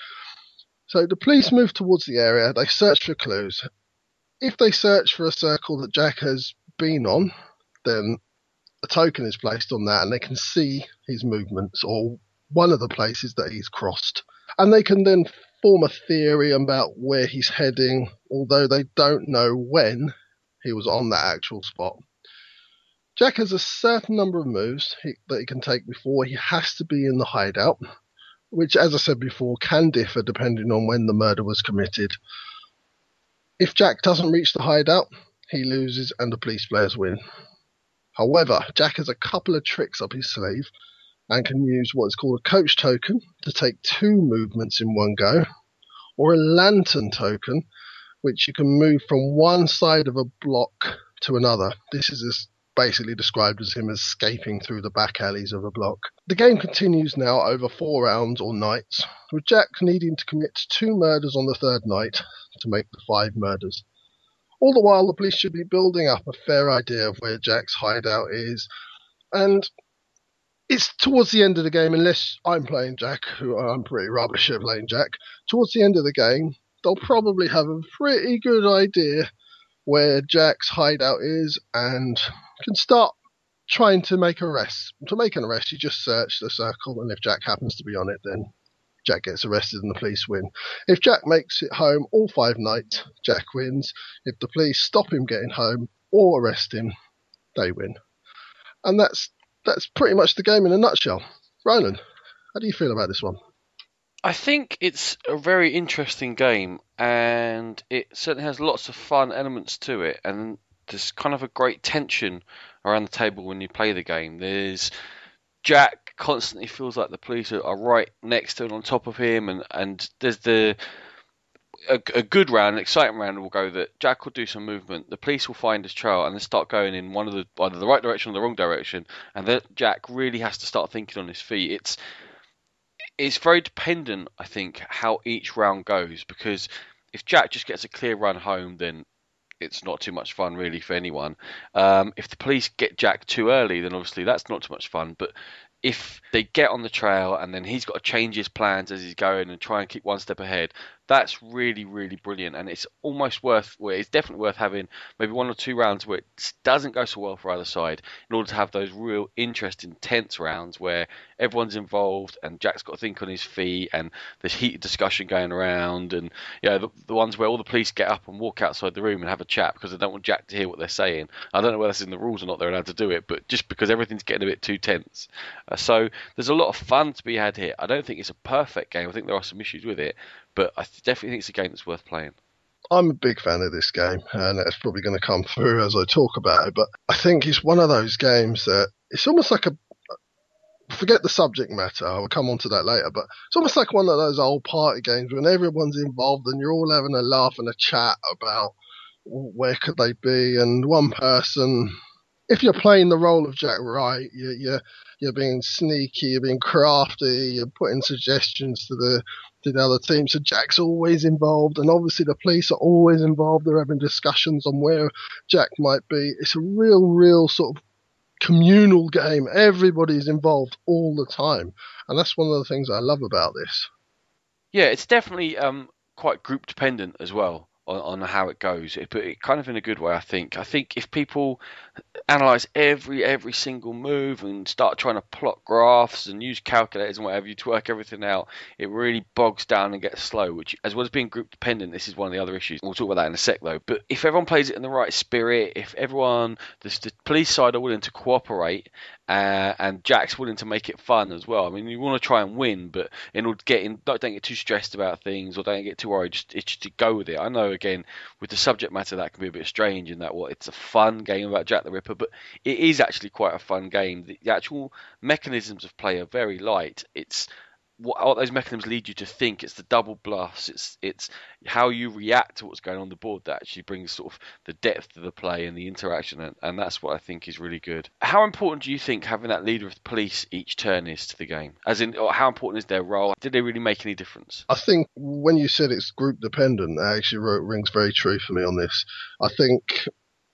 So the police move towards the area, they search for clues. If they search for a circle that Jack has been on, then a token is placed on that and they can see his movements or one of the places that he's crossed. And they can then form a theory about where he's heading, although they don't know when he was on that actual spot. Jack has a certain number of moves he, that he can take before he has to be in the hideout, which, as I said before, can differ depending on when the murder was committed. If Jack doesn't reach the hideout, he loses and the police players win. However, Jack has a couple of tricks up his sleeve and can use what is called a coach token to take two movements in one go, or a lantern token, which you can move from one side of a block to another. This is basically described as him escaping through the back alleys of a block. The game continues now over four rounds or nights, with Jack needing to commit two murders on the third night to make the five murders. All the while, the police should be building up a fair idea of where Jack's hideout is. And it's towards the end of the game, unless I'm playing Jack, who I'm pretty rubbish at playing Jack, towards the end of the game, they'll probably have a pretty good idea where Jack's hideout is and can start trying to make arrests. To make an arrest, you just search the circle, and if Jack happens to be on it, then Jack gets arrested and the police win. If Jack makes it home all five nights, Jack wins. If the police stop him getting home or arrest him, they win. And that's that's pretty much the game in a nutshell. Ronan, how do you feel about this one? I think it's a very interesting game, and it certainly has lots of fun elements to it, and there's kind of a great tension around the table when you play the game. There's Jack constantly feels like the police are right next to and on top of him, and and there's the a, a, good round, an exciting round will go that Jack will do some movement. The police will find his trail and then start going in one of the either the right direction or the wrong direction, and then Jack really has to start thinking on his feet. It's it's very dependent, I think, how each round goes because if Jack just gets a clear run home, then it's not too much fun really for anyone. Um, if the police get Jack too early, then obviously that's not too much fun. But if they get on the trail and then he's got to change his plans as he's going and try and keep one step ahead, that's really really brilliant and it's almost worth well, it's definitely worth having maybe one or two rounds where it doesn't go so well for either side in order to have those real interesting tense rounds where everyone's involved and Jack's got to think on his feet and there's heated discussion going around and you know the, the ones where all the police get up and walk outside the room and have a chat because they don't want Jack to hear what they're saying. I don't know whether that's in the rules or not they're allowed to do it but just because everything's getting a bit too tense. Uh, so there's a lot of fun to be had here. I don't think it's a perfect game. I think there are some issues with it but I definitely think it's a game that's worth playing. I'm a big fan of this game, and it's probably going to come through as I talk about it. But I think it's one of those games that it's almost like a forget the subject matter. I'll come on to that later. But it's almost like one of those old party games when everyone's involved and you're all having a laugh and a chat about where could they be, and one person. If you're playing the role of Jack Wright, you're, you're you're being sneaky, you're being crafty, you're putting suggestions to the the other teams. So Jack's always involved, and obviously the police are always involved. They're having discussions on where Jack might be. It's a real, real sort of communal game. Everybody's involved all the time, and that's one of the things I love about this. Yeah, it's definitely um, quite group dependent as well on, on how it goes, but it kind of in a good way. I think. I think if people analyze every every single move and start trying to plot graphs and use calculators and whatever you to work everything out, it really bogs down and gets slow. Which, as well as being group dependent, this is one of the other issues. We'll talk about that in a sec, though. But if everyone plays it in the right spirit, if everyone, the, the police side are willing to cooperate uh, and Jack's willing to make it fun as well. I mean, you want to try and win, but in order to get in, don't, don't get too stressed about things or don't get too worried. Just, it's just to go with it. I know again with the subject matter that can be a bit strange in that what well, it's a fun game about Jack the Ripper, but it is actually quite a fun game. The, the actual mechanisms of play are very light. It's what, what those mechanisms lead you to think. It's the double bluffs. It's it's how you react to what's going on the board that actually brings sort of the depth to the play and the interaction, and, and that's what I think is really good. How important do you think having that leader of the police each turn is to the game? As in, how important is their role? Did they really make any difference? I think when you said it's group dependent, that actually wrote rings very true for me on this. I think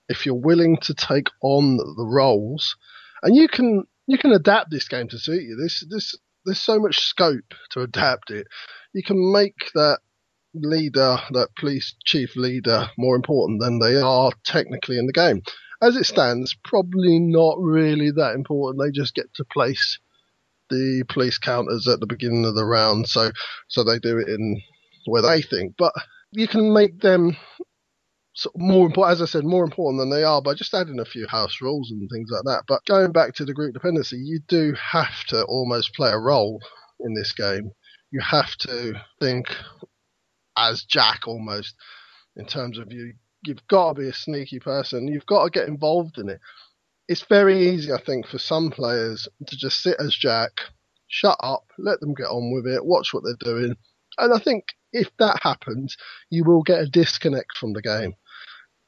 if you're willing to take on the roles, and you can you can adapt this game to suit you. This this there's so much scope to adapt it. You can make that leader, that police chief leader, more important than they are technically in the game. As it stands, probably not really that important. They just get to place the police counters at the beginning of the round, so so they do it in where they think. But you can make them sort of more important, as I said, more important than they are by just adding a few house rules and things like that. But going back to the group dependency, you do have to almost play a role in this game. You have to think as Jack almost in terms of you. You've got to be a sneaky person. You've got to get involved in it. It's very easy, I think, for some players to just sit as Jack, shut up, let them get on with it, watch what they're doing. And I think if that happens, you will get a disconnect from the game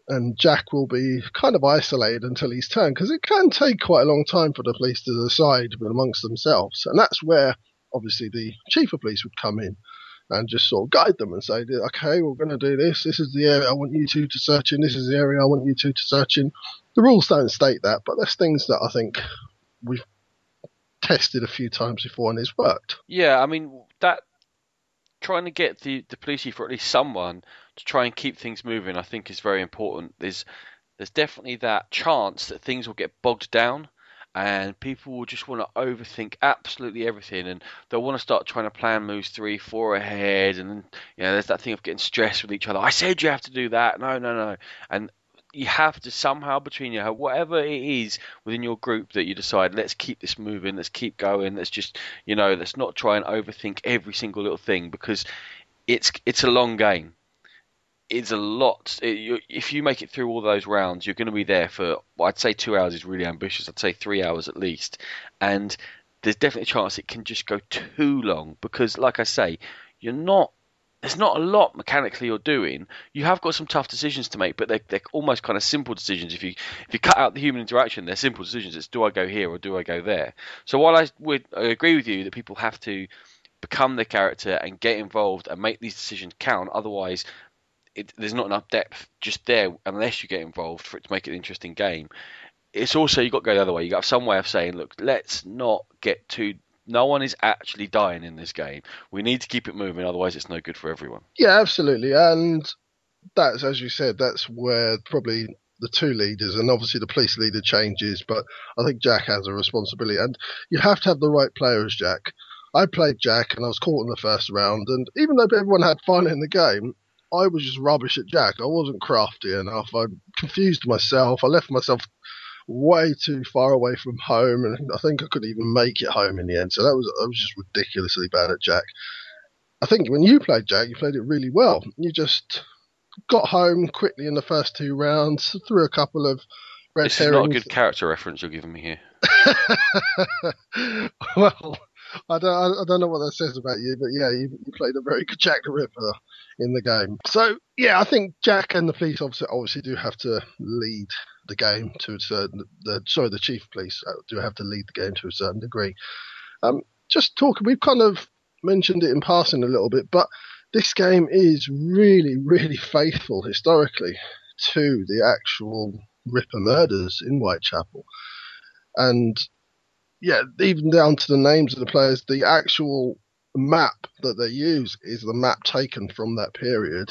and Jack will be kind of isolated until he's turned because it can take quite a long time for the police to decide amongst themselves, and that's where obviously the chief of police would come in and just sort of guide them and say, okay, we're going to do this. This is the area I want you two to search in. This is the area I want you two to search in. The rules don't state that, but there's things that I think we've tested a few times before and it's worked. Yeah, I mean that trying to get the the police chief or at least someone to try and keep things moving, I think is very important. There's there's definitely that chance that things will get bogged down and people will just want to overthink absolutely everything and they'll want to start trying to plan moves three, four ahead and you know there's that thing of getting stressed with each other. I said you have to do that. No, no, no. And you have to somehow between you whatever it is within your group that you decide let's keep this moving let's keep going let's just you know let's not try and overthink every single little thing because it's it's a long game. It's a lot. It, you, if you make it through all those rounds you're going to be there for well, i'd say two hours is really ambitious. I'd say three hours at least. And there's definitely a chance it can just go too long because like i say you're not there's not a lot mechanically you're doing. You have got some tough decisions to make, but they're, they're almost kind of simple decisions. If you if you cut out the human interaction, they're simple decisions. It's do I go here or do I go there? So while I would I agree with you that people have to become the character and get involved and make these decisions count, otherwise it, there's not enough depth just there unless you get involved for it to make it an interesting game. It's also you've got to go the other way. You've got some way of saying, look, let's not get too no one is actually dying in this game. We need to keep it moving, otherwise it's no good for everyone. Yeah, absolutely. And that's as you said, that's where probably the two leaders and obviously the police leader changes, but I think Jack has a responsibility and you have to have the right players, Jack. I played Jack and I was caught in the first round and even though everyone had fun in the game, I was just rubbish at Jack. I wasn't crafty enough. I confused myself. I left myself way too far away from home, and I think I couldn't even make it home in the end. So that was I was just ridiculously bad at Jack. I think when you played Jack, you played it really well. You just got home quickly in the first two rounds, threw a couple of red this herrings. is not a good character reference you're giving me here. well, I don't, I don't know what that says about you, but yeah, you, you played a very good Jack the Ripper in the game. So yeah, I think Jack and the police officer obviously do have to lead the game to a certain. The, sorry, the chief police uh, do have to lead the game to a certain degree. Um, just talking, we've kind of mentioned it in passing a little bit, but this game is really, really faithful historically to the actual Ripper murders in Whitechapel, and yeah, even down to the names of the players, the actual map that they use is the map taken from that period,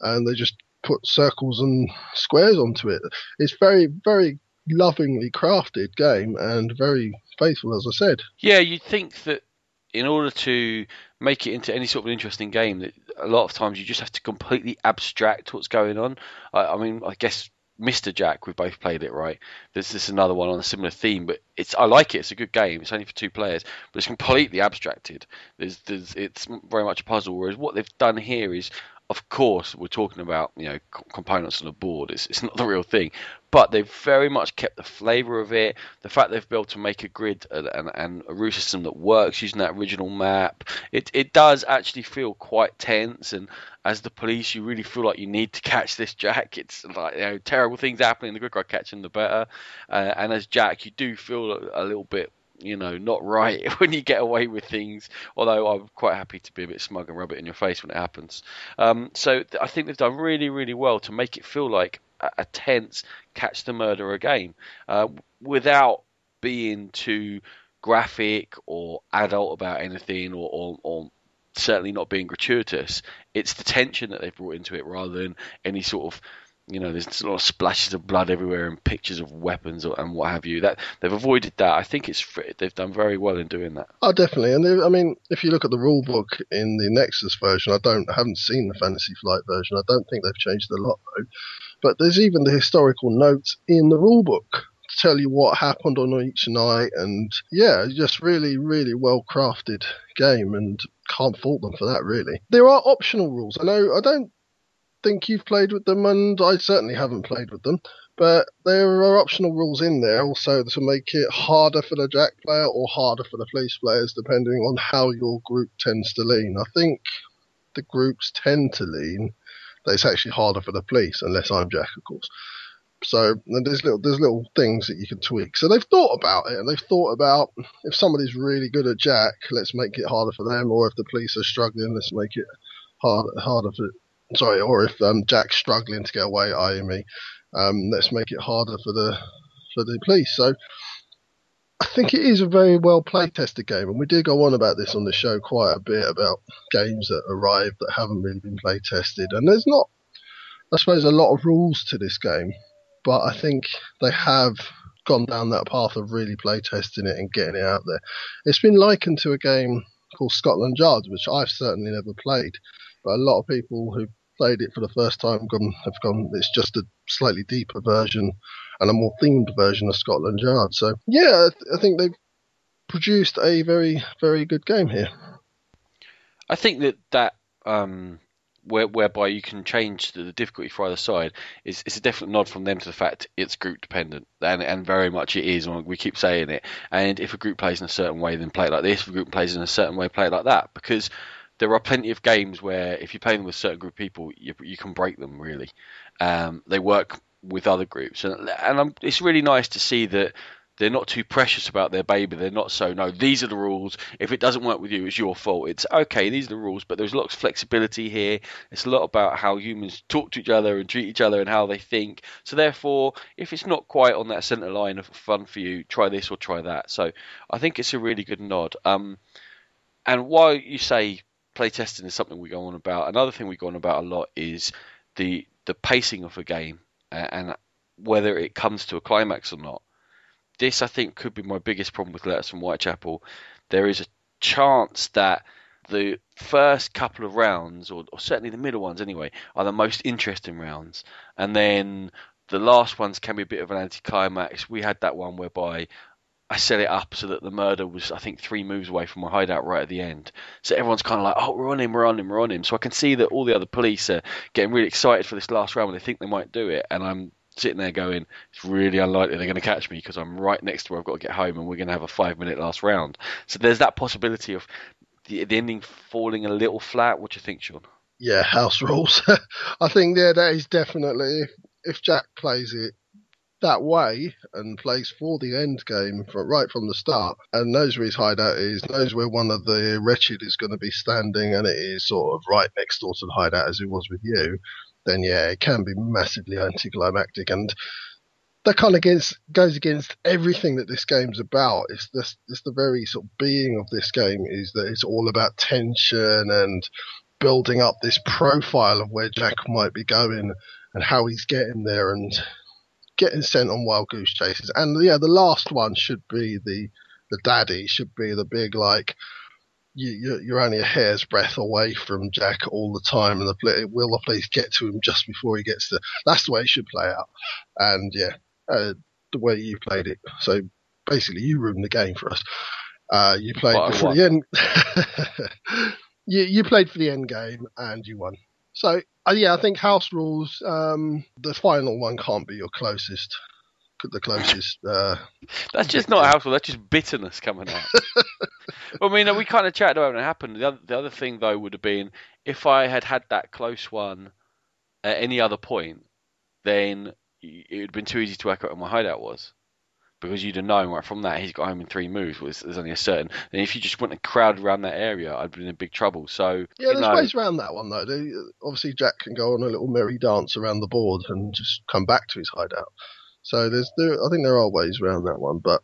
and they just put circles and squares onto it. It's very, very lovingly crafted game and very faithful, as I said. Yeah, you'd think that in order to make it into any sort of an interesting game, that a lot of times you just have to completely abstract what's going on. I, I mean, I guess Mr. Jack, we've both played it, right? There's this another one on a similar theme, but it's I like it. It's a good game. It's only for two players, but it's completely abstracted. There's, there's it's very much a puzzle. Whereas what they've done here is of course, we're talking about you know components on a board. It's, it's not the real thing, but they've very much kept the flavour of it. The fact they've been able to make a grid and, and, a route system that works using that original map. It it does actually feel quite tense. And as the police, you really feel like you need to catch this Jack. It's like you know terrible things happening. The quicker I catch him, the better. Uh, and as Jack, you do feel a little bit you know, not right when you get away with things. Although I'm quite happy to be a bit smug and rub it in your face when it happens. Um, so I think they've done really, really well to make it feel like a, a tense catch the murderer game uh, without being too graphic or adult about anything or, or, or certainly not being gratuitous. It's the tension that they've brought into it rather than any sort of you know, there's a lot of splashes of blood everywhere and pictures of weapons and what have you. That they've avoided that. I think it's they've done very well in doing that. Oh, definitely. And I mean, if you look at the rule book in the Nexus version, I don't I haven't seen the Fantasy Flight version. I don't think they've changed a lot though. But there's even the historical notes in the rule book to tell you what happened on each night, and yeah, just really, really well crafted game, and can't fault them for that. Really, there are optional rules. I know I don't think you've played with them, and I certainly haven't played with them. But there are optional rules in there also to make it harder for the Jack player or harder for the police players, depending on how your group tends to lean. I think the groups tend to lean that it's actually harder for the police, unless I'm Jack, of course. So there's little there's little things that you can tweak. So they've thought about it, and they've thought about if somebody's really good at Jack, let's make it harder for them, or if the police are struggling, let's make it harder harder for sorry, or if um, Jack's struggling to get away, i.e. me, um, let's make it harder for the for the police. So I think it is a very well play tested game, and we do go on about this on the show quite a bit about games that arrive that haven't really been play tested, and there's not, I suppose, a lot of rules to this game, but I think they have gone down that path of really play testing it and getting it out there. It's been likened to a game called Scotland Yard, which I've certainly never played, but a lot of people who played it for the first time gone have gone. It's just a slightly deeper version and a more themed version of Scotland Yard. So yeah, I, th- I think they've produced a very very good game here. I think that that um, where, whereby you can change the, the difficulty for either side is it's a definite nod from them to the fact it's group dependent and and very much it is. And we keep saying it. And if a group plays in a certain way, then play it like this. If a group plays in a certain way, play it like that. Because there are plenty of games where if you play them with a certain group of people, you, you can break them really. Um, they work with other groups, and and it's really nice to see that they're not too precious about their baby. They're not so no. These are the rules. If it doesn't work with you, it's your fault. It's okay. These are the rules, but there's lots of flexibility here. It's a lot about how humans talk to each other and treat each other and how they think. So therefore, if it's not quite on that centre line of fun for you, try this or try that. So I think it's a really good nod. Um, and while you say playtesting is something we go on about, another thing we go on about a lot is the the pacing of a game uh, and whether it comes to a climax or not this I think could be my biggest problem with Letters from Whitechapel. There is a chance that the first couple of rounds, or, or, certainly the middle ones anyway, are the most interesting rounds, and then the last ones can be a bit of an anticlimax. We had that one whereby I set it up so that the murder was, I think, three moves away from my hideout right at the end. So everyone's kind of like, oh, we're on him, we're on him, we're on him. So I can see that all the other police are getting really excited for this last round and they think they might do it. And I'm sitting there going, it's really unlikely they're going to catch me because I'm right next to where I've got to get home and we're going to have a five minute last round. So there's that possibility of the, the ending falling a little flat. What do you think, Sean? Yeah, house rules. I think yeah, that is definitely if, if Jack plays it that way and plays for the end game from right from the start. And knows where his hideout is, knows where one of the wretched is going to be standing, and it is sort of right next door to the hideout as it was with you, then yeah, it can be massively anticlimactic. And that kind of against, goes against everything that this game's about. It's this, it's the very sort of being of this game is that it's all about tension and building up this profile of where Jack might be going and how he's getting there. And getting sent on wild goose chases. And yeah, the last one should be the the daddy should be the big like you, you're only a hair's breadth away from Jack all the time, and the will the police get to him just before he gets to. That's the way it should play out, and yeah, uh, the way you played it. So basically, you ruined the game for us. Uh, you played what? the end. you, you played for the end game and you won. So uh, yeah, I think house rules. Um, the final one can't be your closest the closest. Uh, that's just not household. That's just bitterness coming out. I mean, we kind of chatted about when it happened. The other, the other thing though would have been if I had had that close one at any other point, then it would have been too easy to work out where my hideout was. Because you'd have known right from that he's got home in three moves. Was there's only a certain. And if you just went and crowded around that area, I'd been in big trouble. So yeah, there's know, ways around that one though. Obviously, Jack can go on a little merry dance around the board and just come back to his hideout. So there's there, I think there are ways around that one, but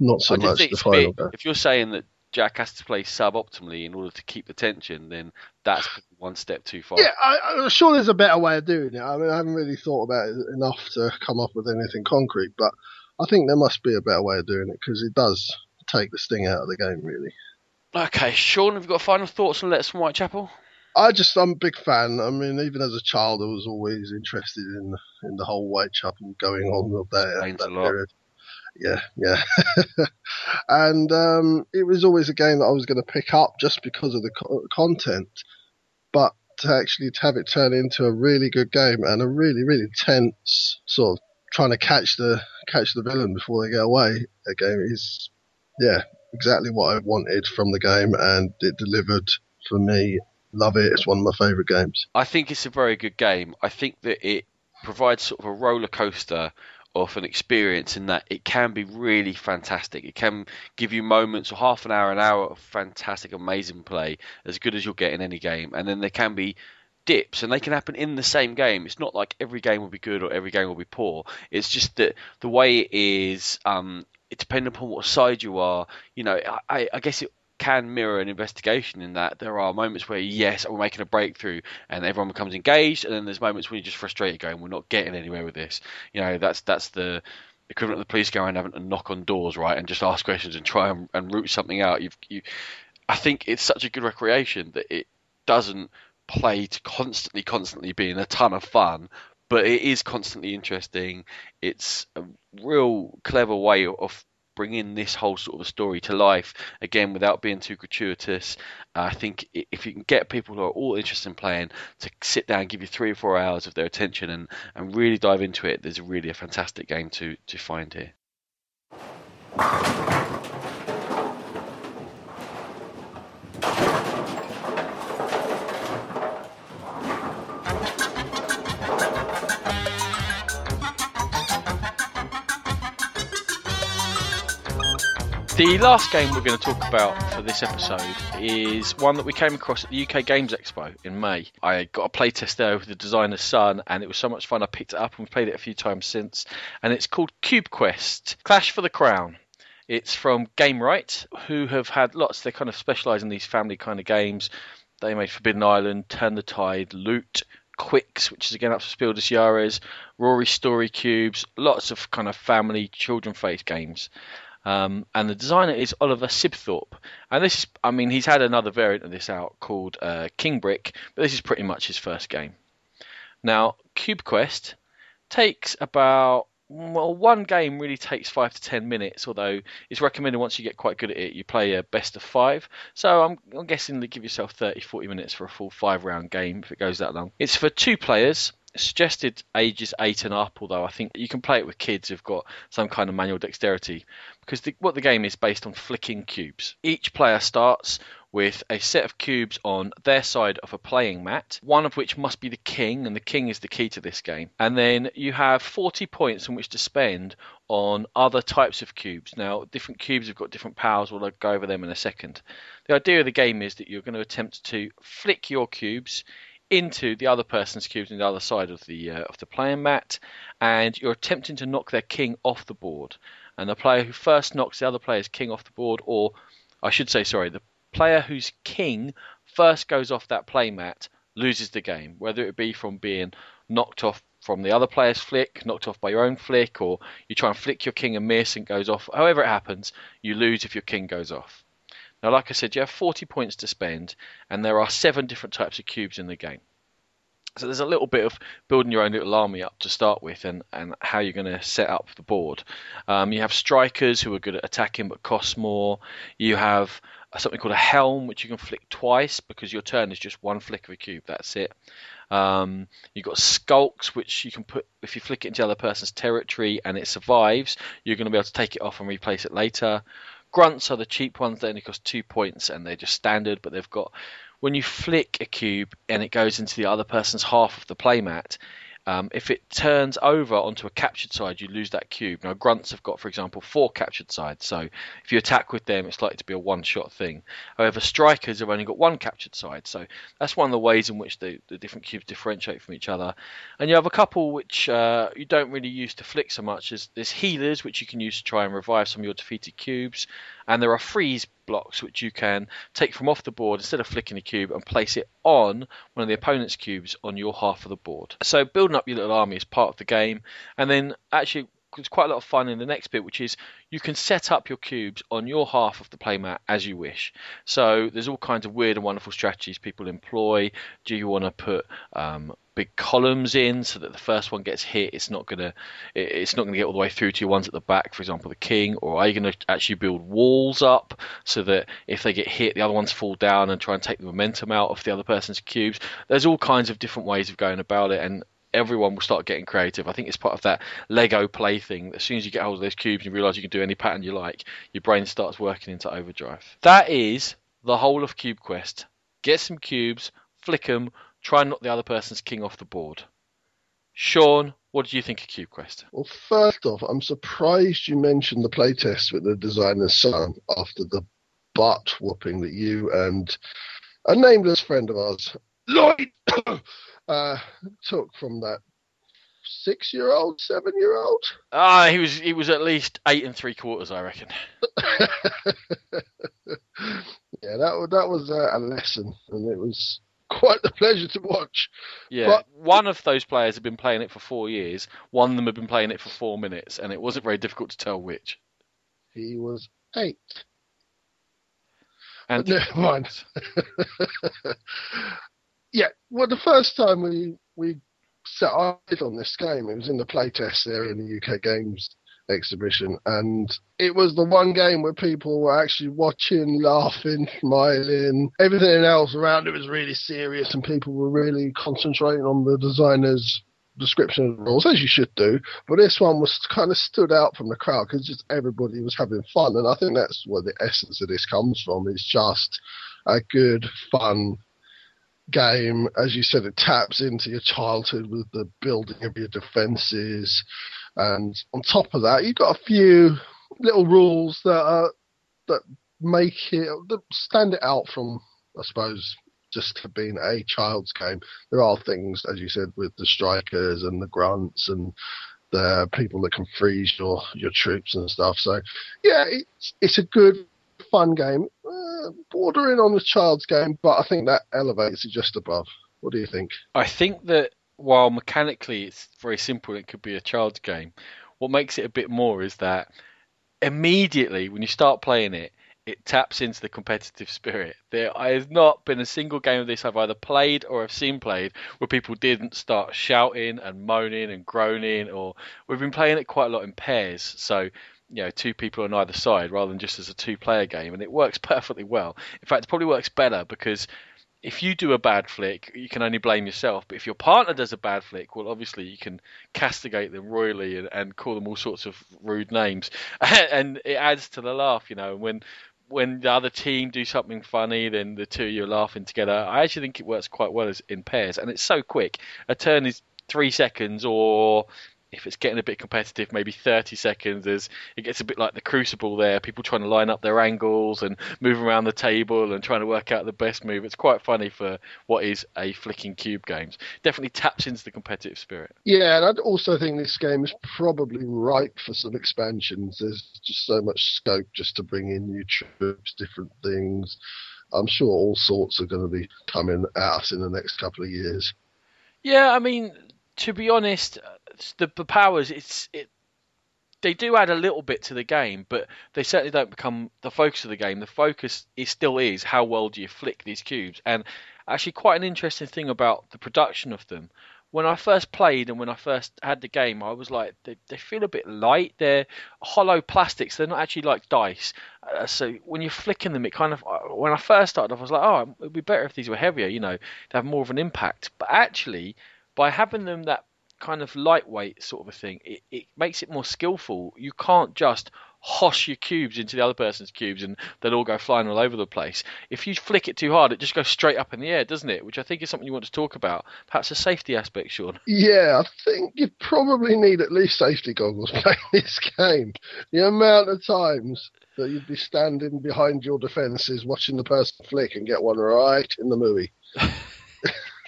not so much the final. Bit, if you're saying that Jack has to play suboptimally in order to keep the tension, then that's one step too far. Yeah, I, am sure there's a better way of doing it. I mean, I haven't really thought about it enough to come up with anything concrete, but I think there must be a better way of doing it because it does take the sting out of the game, really. Okay, Sean, have you got final thoughts on Letters from Whitechapel? I just I'm a big fan. I mean, even as a child, I was always interested in in the whole Whitechapel going on of that, that period. Yeah, yeah. and um, it was always a game that I was going to pick up just because of the co- content, but to actually to have it turn into a really good game and a really really tense sort of trying to catch the catch the villain before they get away. A game is yeah exactly what I wanted from the game, and it delivered for me love it. It's one of my favourite games. I think it's a very good game. I think that it provides sort of a roller coaster of an experience in that it can be really fantastic. It can give you moments or half an hour, an hour of fantastic, amazing play, as good as you'll get in any game. And then there can be dips, and they can happen in the same game. It's not like every game will be good or every game will be poor. It's just that the way it is, um, it depends upon what side you are. You know, I, I guess it can mirror an investigation in that there are moments where yes we're making a breakthrough and everyone becomes engaged and then there's moments when you're just frustrated going we're not getting anywhere with this you know that's that's the equivalent of the police going around having to knock on doors right and just ask questions and try and, and root something out you've you I think it's such a good recreation that it doesn't play to constantly, constantly being a ton of fun, but it is constantly interesting. It's a real clever way of bringing this whole sort of story to life again without being too gratuitous. Uh, I think if you can get people who are all interested in playing to sit down give you three or four hours of their attention and, and really dive into it, there's really a fantastic game to, to find here. The last game we're going to talk about for this episode is one that we came across at the UK Games Expo in May. I got a playtest there with the designer's son, and it was so much fun. I picked it up and we've played it a few times since. And it's called Cube Quest Clash for the Crown. It's from Gamewright, who have had lots. They kind of specialise in these family kind of games. They made Forbidden Island, Turn the Tide, Loot, Qwixx, which is again up for Spiel des Jahres, Rory Story Cubes, lots of kind of family children face games. Um, and the designer is Oliver Sibthorpe. And this is, I mean, he's had another variant of this out called uh, King Brick, but this is pretty much his first game. Now, Cube Quest takes about well, one game really takes five to ten minutes, although it's recommended once you get quite good at it, you play a best of five. So I'm, I'm guessing that give yourself 30 40 minutes for a full five round game if it goes that long. It's for two players, suggested ages eight and up, although I think you can play it with kids who've got some kind of manual dexterity, because what the game is based on flicking cubes. Each player starts with a set of cubes on their side of a playing mat, one of which must be the king, and the king is the key to this game. And then you have 40 points in which to spend on other types of cubes. Now, different cubes have got different powers, we'll go over them in a second. The idea of the game is that you're going to attempt to flick your cubes into the other person's cubes on the other side of the uh, of the playing mat, and you're attempting to knock their king off the board. And the player who first knocks the other player's king off the board, or I should say, sorry, the player whose king first goes off that playmat loses the game, whether it be from being knocked off from the other player's flick, knocked off by your own flick, or you try and flick your king and miss and goes off. However it happens, you lose if your king goes off. Now, like I said, you have 40 points to spend, and there are seven different types of cubes in the game. So there's a little bit of building your own little army up to start with, and, and how you're going to set up the board. Um, you have strikers who are good at attacking but cost more. You have something called a helm, which you can flick twice because your turn is just one flick of a cube. That's it. Um, you've got skulks, which you can put if you flick it into the other person's territory and it survives, you're going to be able to take it off and replace it later. Grunts are the cheap ones. They only cost two points and they're just standard, but they've got when you flick a cube and it goes into the other person's half of the playmat, um, if it turns over onto a captured side, you lose that cube. Now, grunts have got, for example, four captured sides, so if you attack with them, it's likely to be a one shot thing. However, strikers have only got one captured side, so that's one of the ways in which the, the different cubes differentiate from each other. And you have a couple which uh, you don't really use to flick so much as there's healers, which you can use to try and revive some of your defeated cubes, and there are freeze blocks which you can take from off the board instead of flicking a cube and place it on one of the opponent's cubes on your half of the board. So building up your little army is part of the game, and then actually there's quite a lot of fun in the next bit, which is you can set up your cubes on your half of the playmat as you wish. So there's all kinds of weird and wonderful strategies people employ. Do you want to put um, big columns in so that the first one gets hit, it's not gonna it's not gonna get all the way through to your ones at the back, for example, the king, or are you gonna actually build walls up so that if they get hit, the other ones fall down and try and take the momentum out of the other person's cubes? There's all kinds of different ways of going about it, and everyone will start getting creative. I think it's part of that Lego play thing. As soon as you get hold of those cubes and you realise you can do any pattern you like, your brain starts working into overdrive. That is the whole of Cube Quest. Get some cubes, flick them, try and knock the other person's king off the board. Sean, what do you think of Cube Quest? Well, first off, I'm surprised you mentioned the playtest with the designer's son after the butt whooping that you and a nameless friend of ours, Lloyd, uh, took from that six-year-old, seven-year-old. Ah, he was he was at least eight and three quarters, I reckon. yeah, that that was a lesson, and it was quite the pleasure to watch. Yeah, but, one of those players had been playing it for four years. One of them had been playing it for four minutes, and it wasn't very difficult to tell which. He was eight. And never mind. yeah, well, the first time we we set eyes on this game, it was in the playtest there in the UK Games exhibition, and it was the one game where people were actually watching, laughing, smiling. Everything else around it was really serious, and people were really concentrating on the designer's description of rules, as you should do. But this one was kind of stood out from the crowd because just everybody was having fun, and I think that's where the essence of this comes from. It's just a good, fun game. As you said, it taps into your childhood with the building of your defences. And on top of that, you've got a few little rules that are, that make it that stand it out from, I suppose, just being a child's game. There are things, as you said, with the strikers and the grunts and the people that can freeze your your troops and stuff. So, yeah, it's it's a good fun game, uh, bordering on a child's game, but I think that elevates it just above. What do you think? I think that while mechanically it's very simple, it could be a child's game. What makes it a bit more is that immediately when you start playing it, it taps into the competitive spirit. There has not been a single game of this I've either played or I've seen played where people didn't start shouting and moaning and groaning. Or we've been playing it quite a lot in pairs, so you know two people on either side rather than just as a two-player game, and it works perfectly well. In fact, it probably works better because if you do a bad flick, you can only blame yourself. But if your partner does a bad flick, well, obviously you can castigate them royally and, and call them all sorts of rude names, and it adds to the laugh, you know. When when the other team do something funny, then the two of you are laughing together. I actually think it works quite well as in pairs, and it's so quick. A turn is three seconds, or if it's getting a bit competitive, maybe 30 seconds. As it gets a bit like the Crucible there, people trying to line up their angles and move around the table and trying to work out the best move. It's quite funny for what is a flicking cube games. Definitely taps into the competitive spirit. Yeah, and I'd also think this game is probably ripe for some expansions. There's just so much scope just to bring in new troops, different things. I'm sure all sorts are going to be coming out in the next couple of years. Yeah, I mean, to be honest, the, the powers it's it they do add a little bit to the game, but they certainly don't become the focus of the game. The focus is still is how well do you flick these cubes, and actually quite an interesting thing about the production of them. When I first played and when I first had the game, I was like, they, they feel a bit light. They're hollow plastics. They're not actually like dice. Uh, so when you're flicking them, it kind of. Uh, when I first started off, I was like, oh, it'd be better if these were heavier, you know, to have more of an impact. But actually, by having them that kind of lightweight sort of a thing, it, it makes it more skillful. You can't just hosh your cubes into the other person's cubes and they'll all go flying all over the place. If you flick it too hard, it just goes straight up in the air, doesn't it? Which I think is something you want to talk about. Perhaps a safety aspect, Sean. Yeah, I think you probably need at least safety goggles playing this game. The amount of times that you'd be standing behind your defences watching the person flick and get one right in the movie.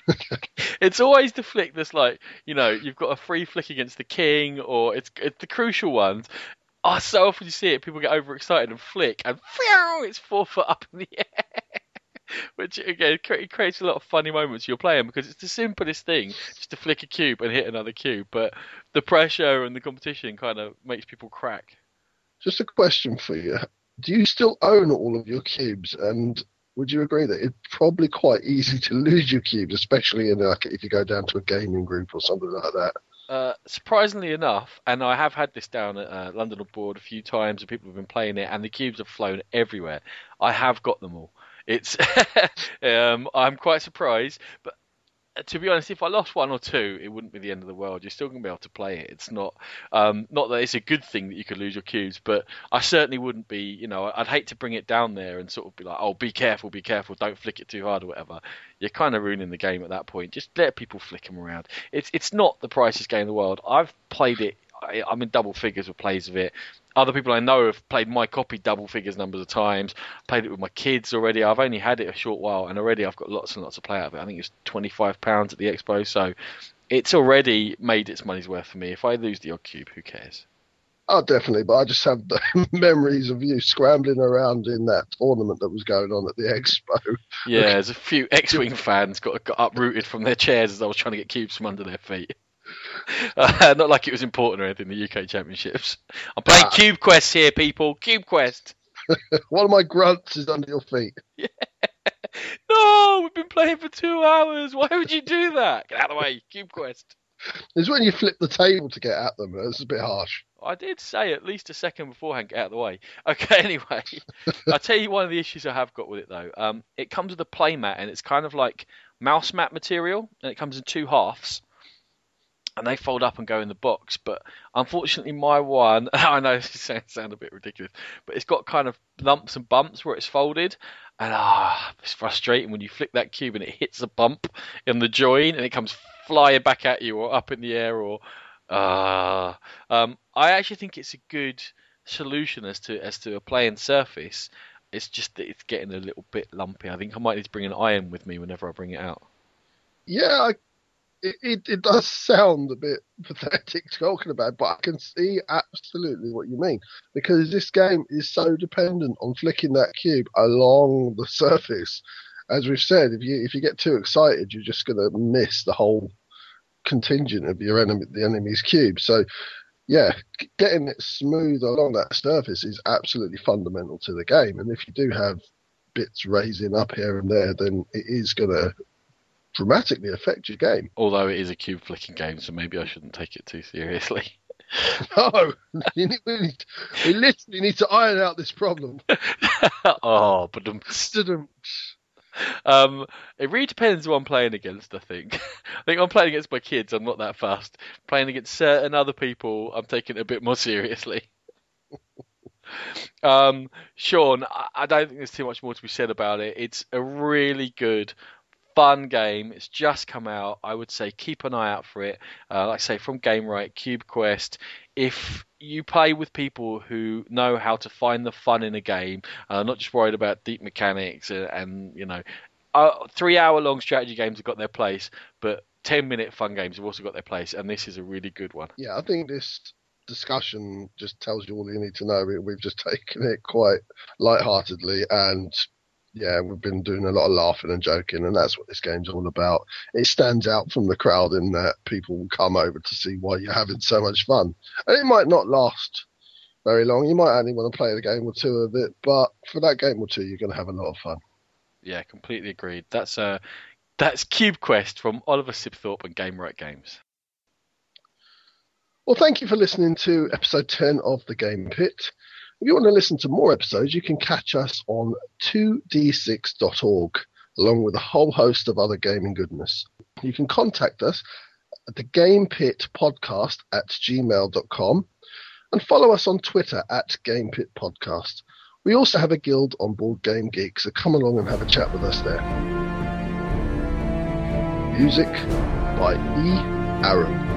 it's always the flick that's like, you know, you've got a free flick against the king, or it's, it's the crucial ones. Oh, so often you see it, people get overexcited and flick, and it's four foot up in the air. Which again it creates a lot of funny moments you're playing because it's the simplest thing just to flick a cube and hit another cube, but the pressure and the competition kind of makes people crack. Just a question for you: Do you still own all of your cubes? And would you agree that it's probably quite easy to lose your cubes, especially in like if you go down to a gaming group or something like that? Uh, surprisingly enough, and I have had this down at uh, London on Board a few times, and people have been playing it, and the cubes have flown everywhere. I have got them all. It's um, I'm quite surprised, but to be honest, if I lost one or two, it wouldn't be the end of the world. You're still going to be able to play it. It's not, um, not that it's a good thing that you could lose your cubes, but I certainly wouldn't be. You know, I'd hate to bring it down there and sort of be like, oh, be careful, be careful, don't flick it too hard or whatever. You're kind of ruining the game at that point. Just let people flick them around. It's it's not the priciest game in the world. I've played it. I'm in double figures with plays of it other people I know have played my copy double figures numbers of times. Played it with my kids already. I've only had it a short while, and already I've got lots and lots to play out of it. I think it's twenty five pounds at the expo, so it's already made its money's worth for me. If I lose the odd cube, who cares? Oh, definitely. But I just have the memories of you scrambling around in that tournament that was going on at the expo. Yeah, there's a few X-wing fans got, got uprooted from their chairs as I was trying to get cubes from under their feet. Uh, not like it was important or anything. The UK Championships. I'm playing ah. Cube Quest here, people. Cube Quest. One of my grunts is under your feet. Yeah. no, we've been playing for two hours. Why would you do that? Get out of the way, Cube Quest. It's when you flip the table to get at them. It's a bit harsh. I did say at least a second beforehand, get out of the way. Okay, anyway, I'll tell you one of the issues I have got with it though. Um, it comes with a playmat and it's kind of like mouse mat material, and it comes in two halves and they fold up and go in the box. But unfortunately, my one, I know this sounds sound a bit ridiculous, but it's got kind of lumps and bumps where it's folded, and ah, it's frustrating when you flick that cube and it hits a bump in the join and it comes flying back at you or up in the air or ah. Um, I actually think it's a good solution as to as to a playing surface. It's just that it's getting a little bit lumpy. I think I might need to bring an iron with me whenever I bring it out. Yeah, I it, it, it does sound a bit pathetic talking about, but I can see absolutely what you mean because this game is so dependent on flicking that cube along the surface. As we've said, if you if you get too excited, you're just going to miss the whole contingent of your enemy, the enemy's cube. So, yeah, getting it smooth along that surface is absolutely fundamental to the game. And if you do have bits raising up here and there, then it is going to dramatically affect your game. Although it is a cube flicking game, so maybe I shouldn't take it too seriously. no, we, need, we, literally need to iron out this problem. oh, but um, it really depends who I'm playing against. I think. I think I'm playing against my kids. I'm not that fast. Playing against certain other people, I'm taking it a bit more seriously. um, Sean, I don't think there's too much more to be said about it. It's a really good fun game. It's just come out. I would say keep an eye out for it. Uh, like I say, from Gamewright, Cube Quest. If you play with people who know how to find the fun in a game, uh, not just worried about deep mechanics and, and you know, uh, three-hour-long strategy games have got their place, but ten-minute fun games have also got their place, and this is a really good one. Yeah, I think this discussion just tells you all you need to know. We've just taken it quite light-heartedly and yeah, we've been doing a lot of laughing and joking, and that's what this game's all about. It stands out from the crowd in that people will come over to see why you're having so much fun. And it might not last very long. You might only want to play the game or two of it, but for that game or two, you're going to have a lot of fun. Yeah, completely agreed. That's uh, that's Cube Quest from Oliver Sibthorpe and Gamewright Games. Well, thank you for listening to episode 10 of The Game Pit. If you want to listen to more episodes, you can catch us on 2d6.org, along with a whole host of other gaming goodness. You can contact us at the Game Pit Podcast at gmail.com and follow us on Twitter at Game Pit Podcast. We also have a guild on Board Game Geek, so come along and have a chat with us there. Music by E. Aaron.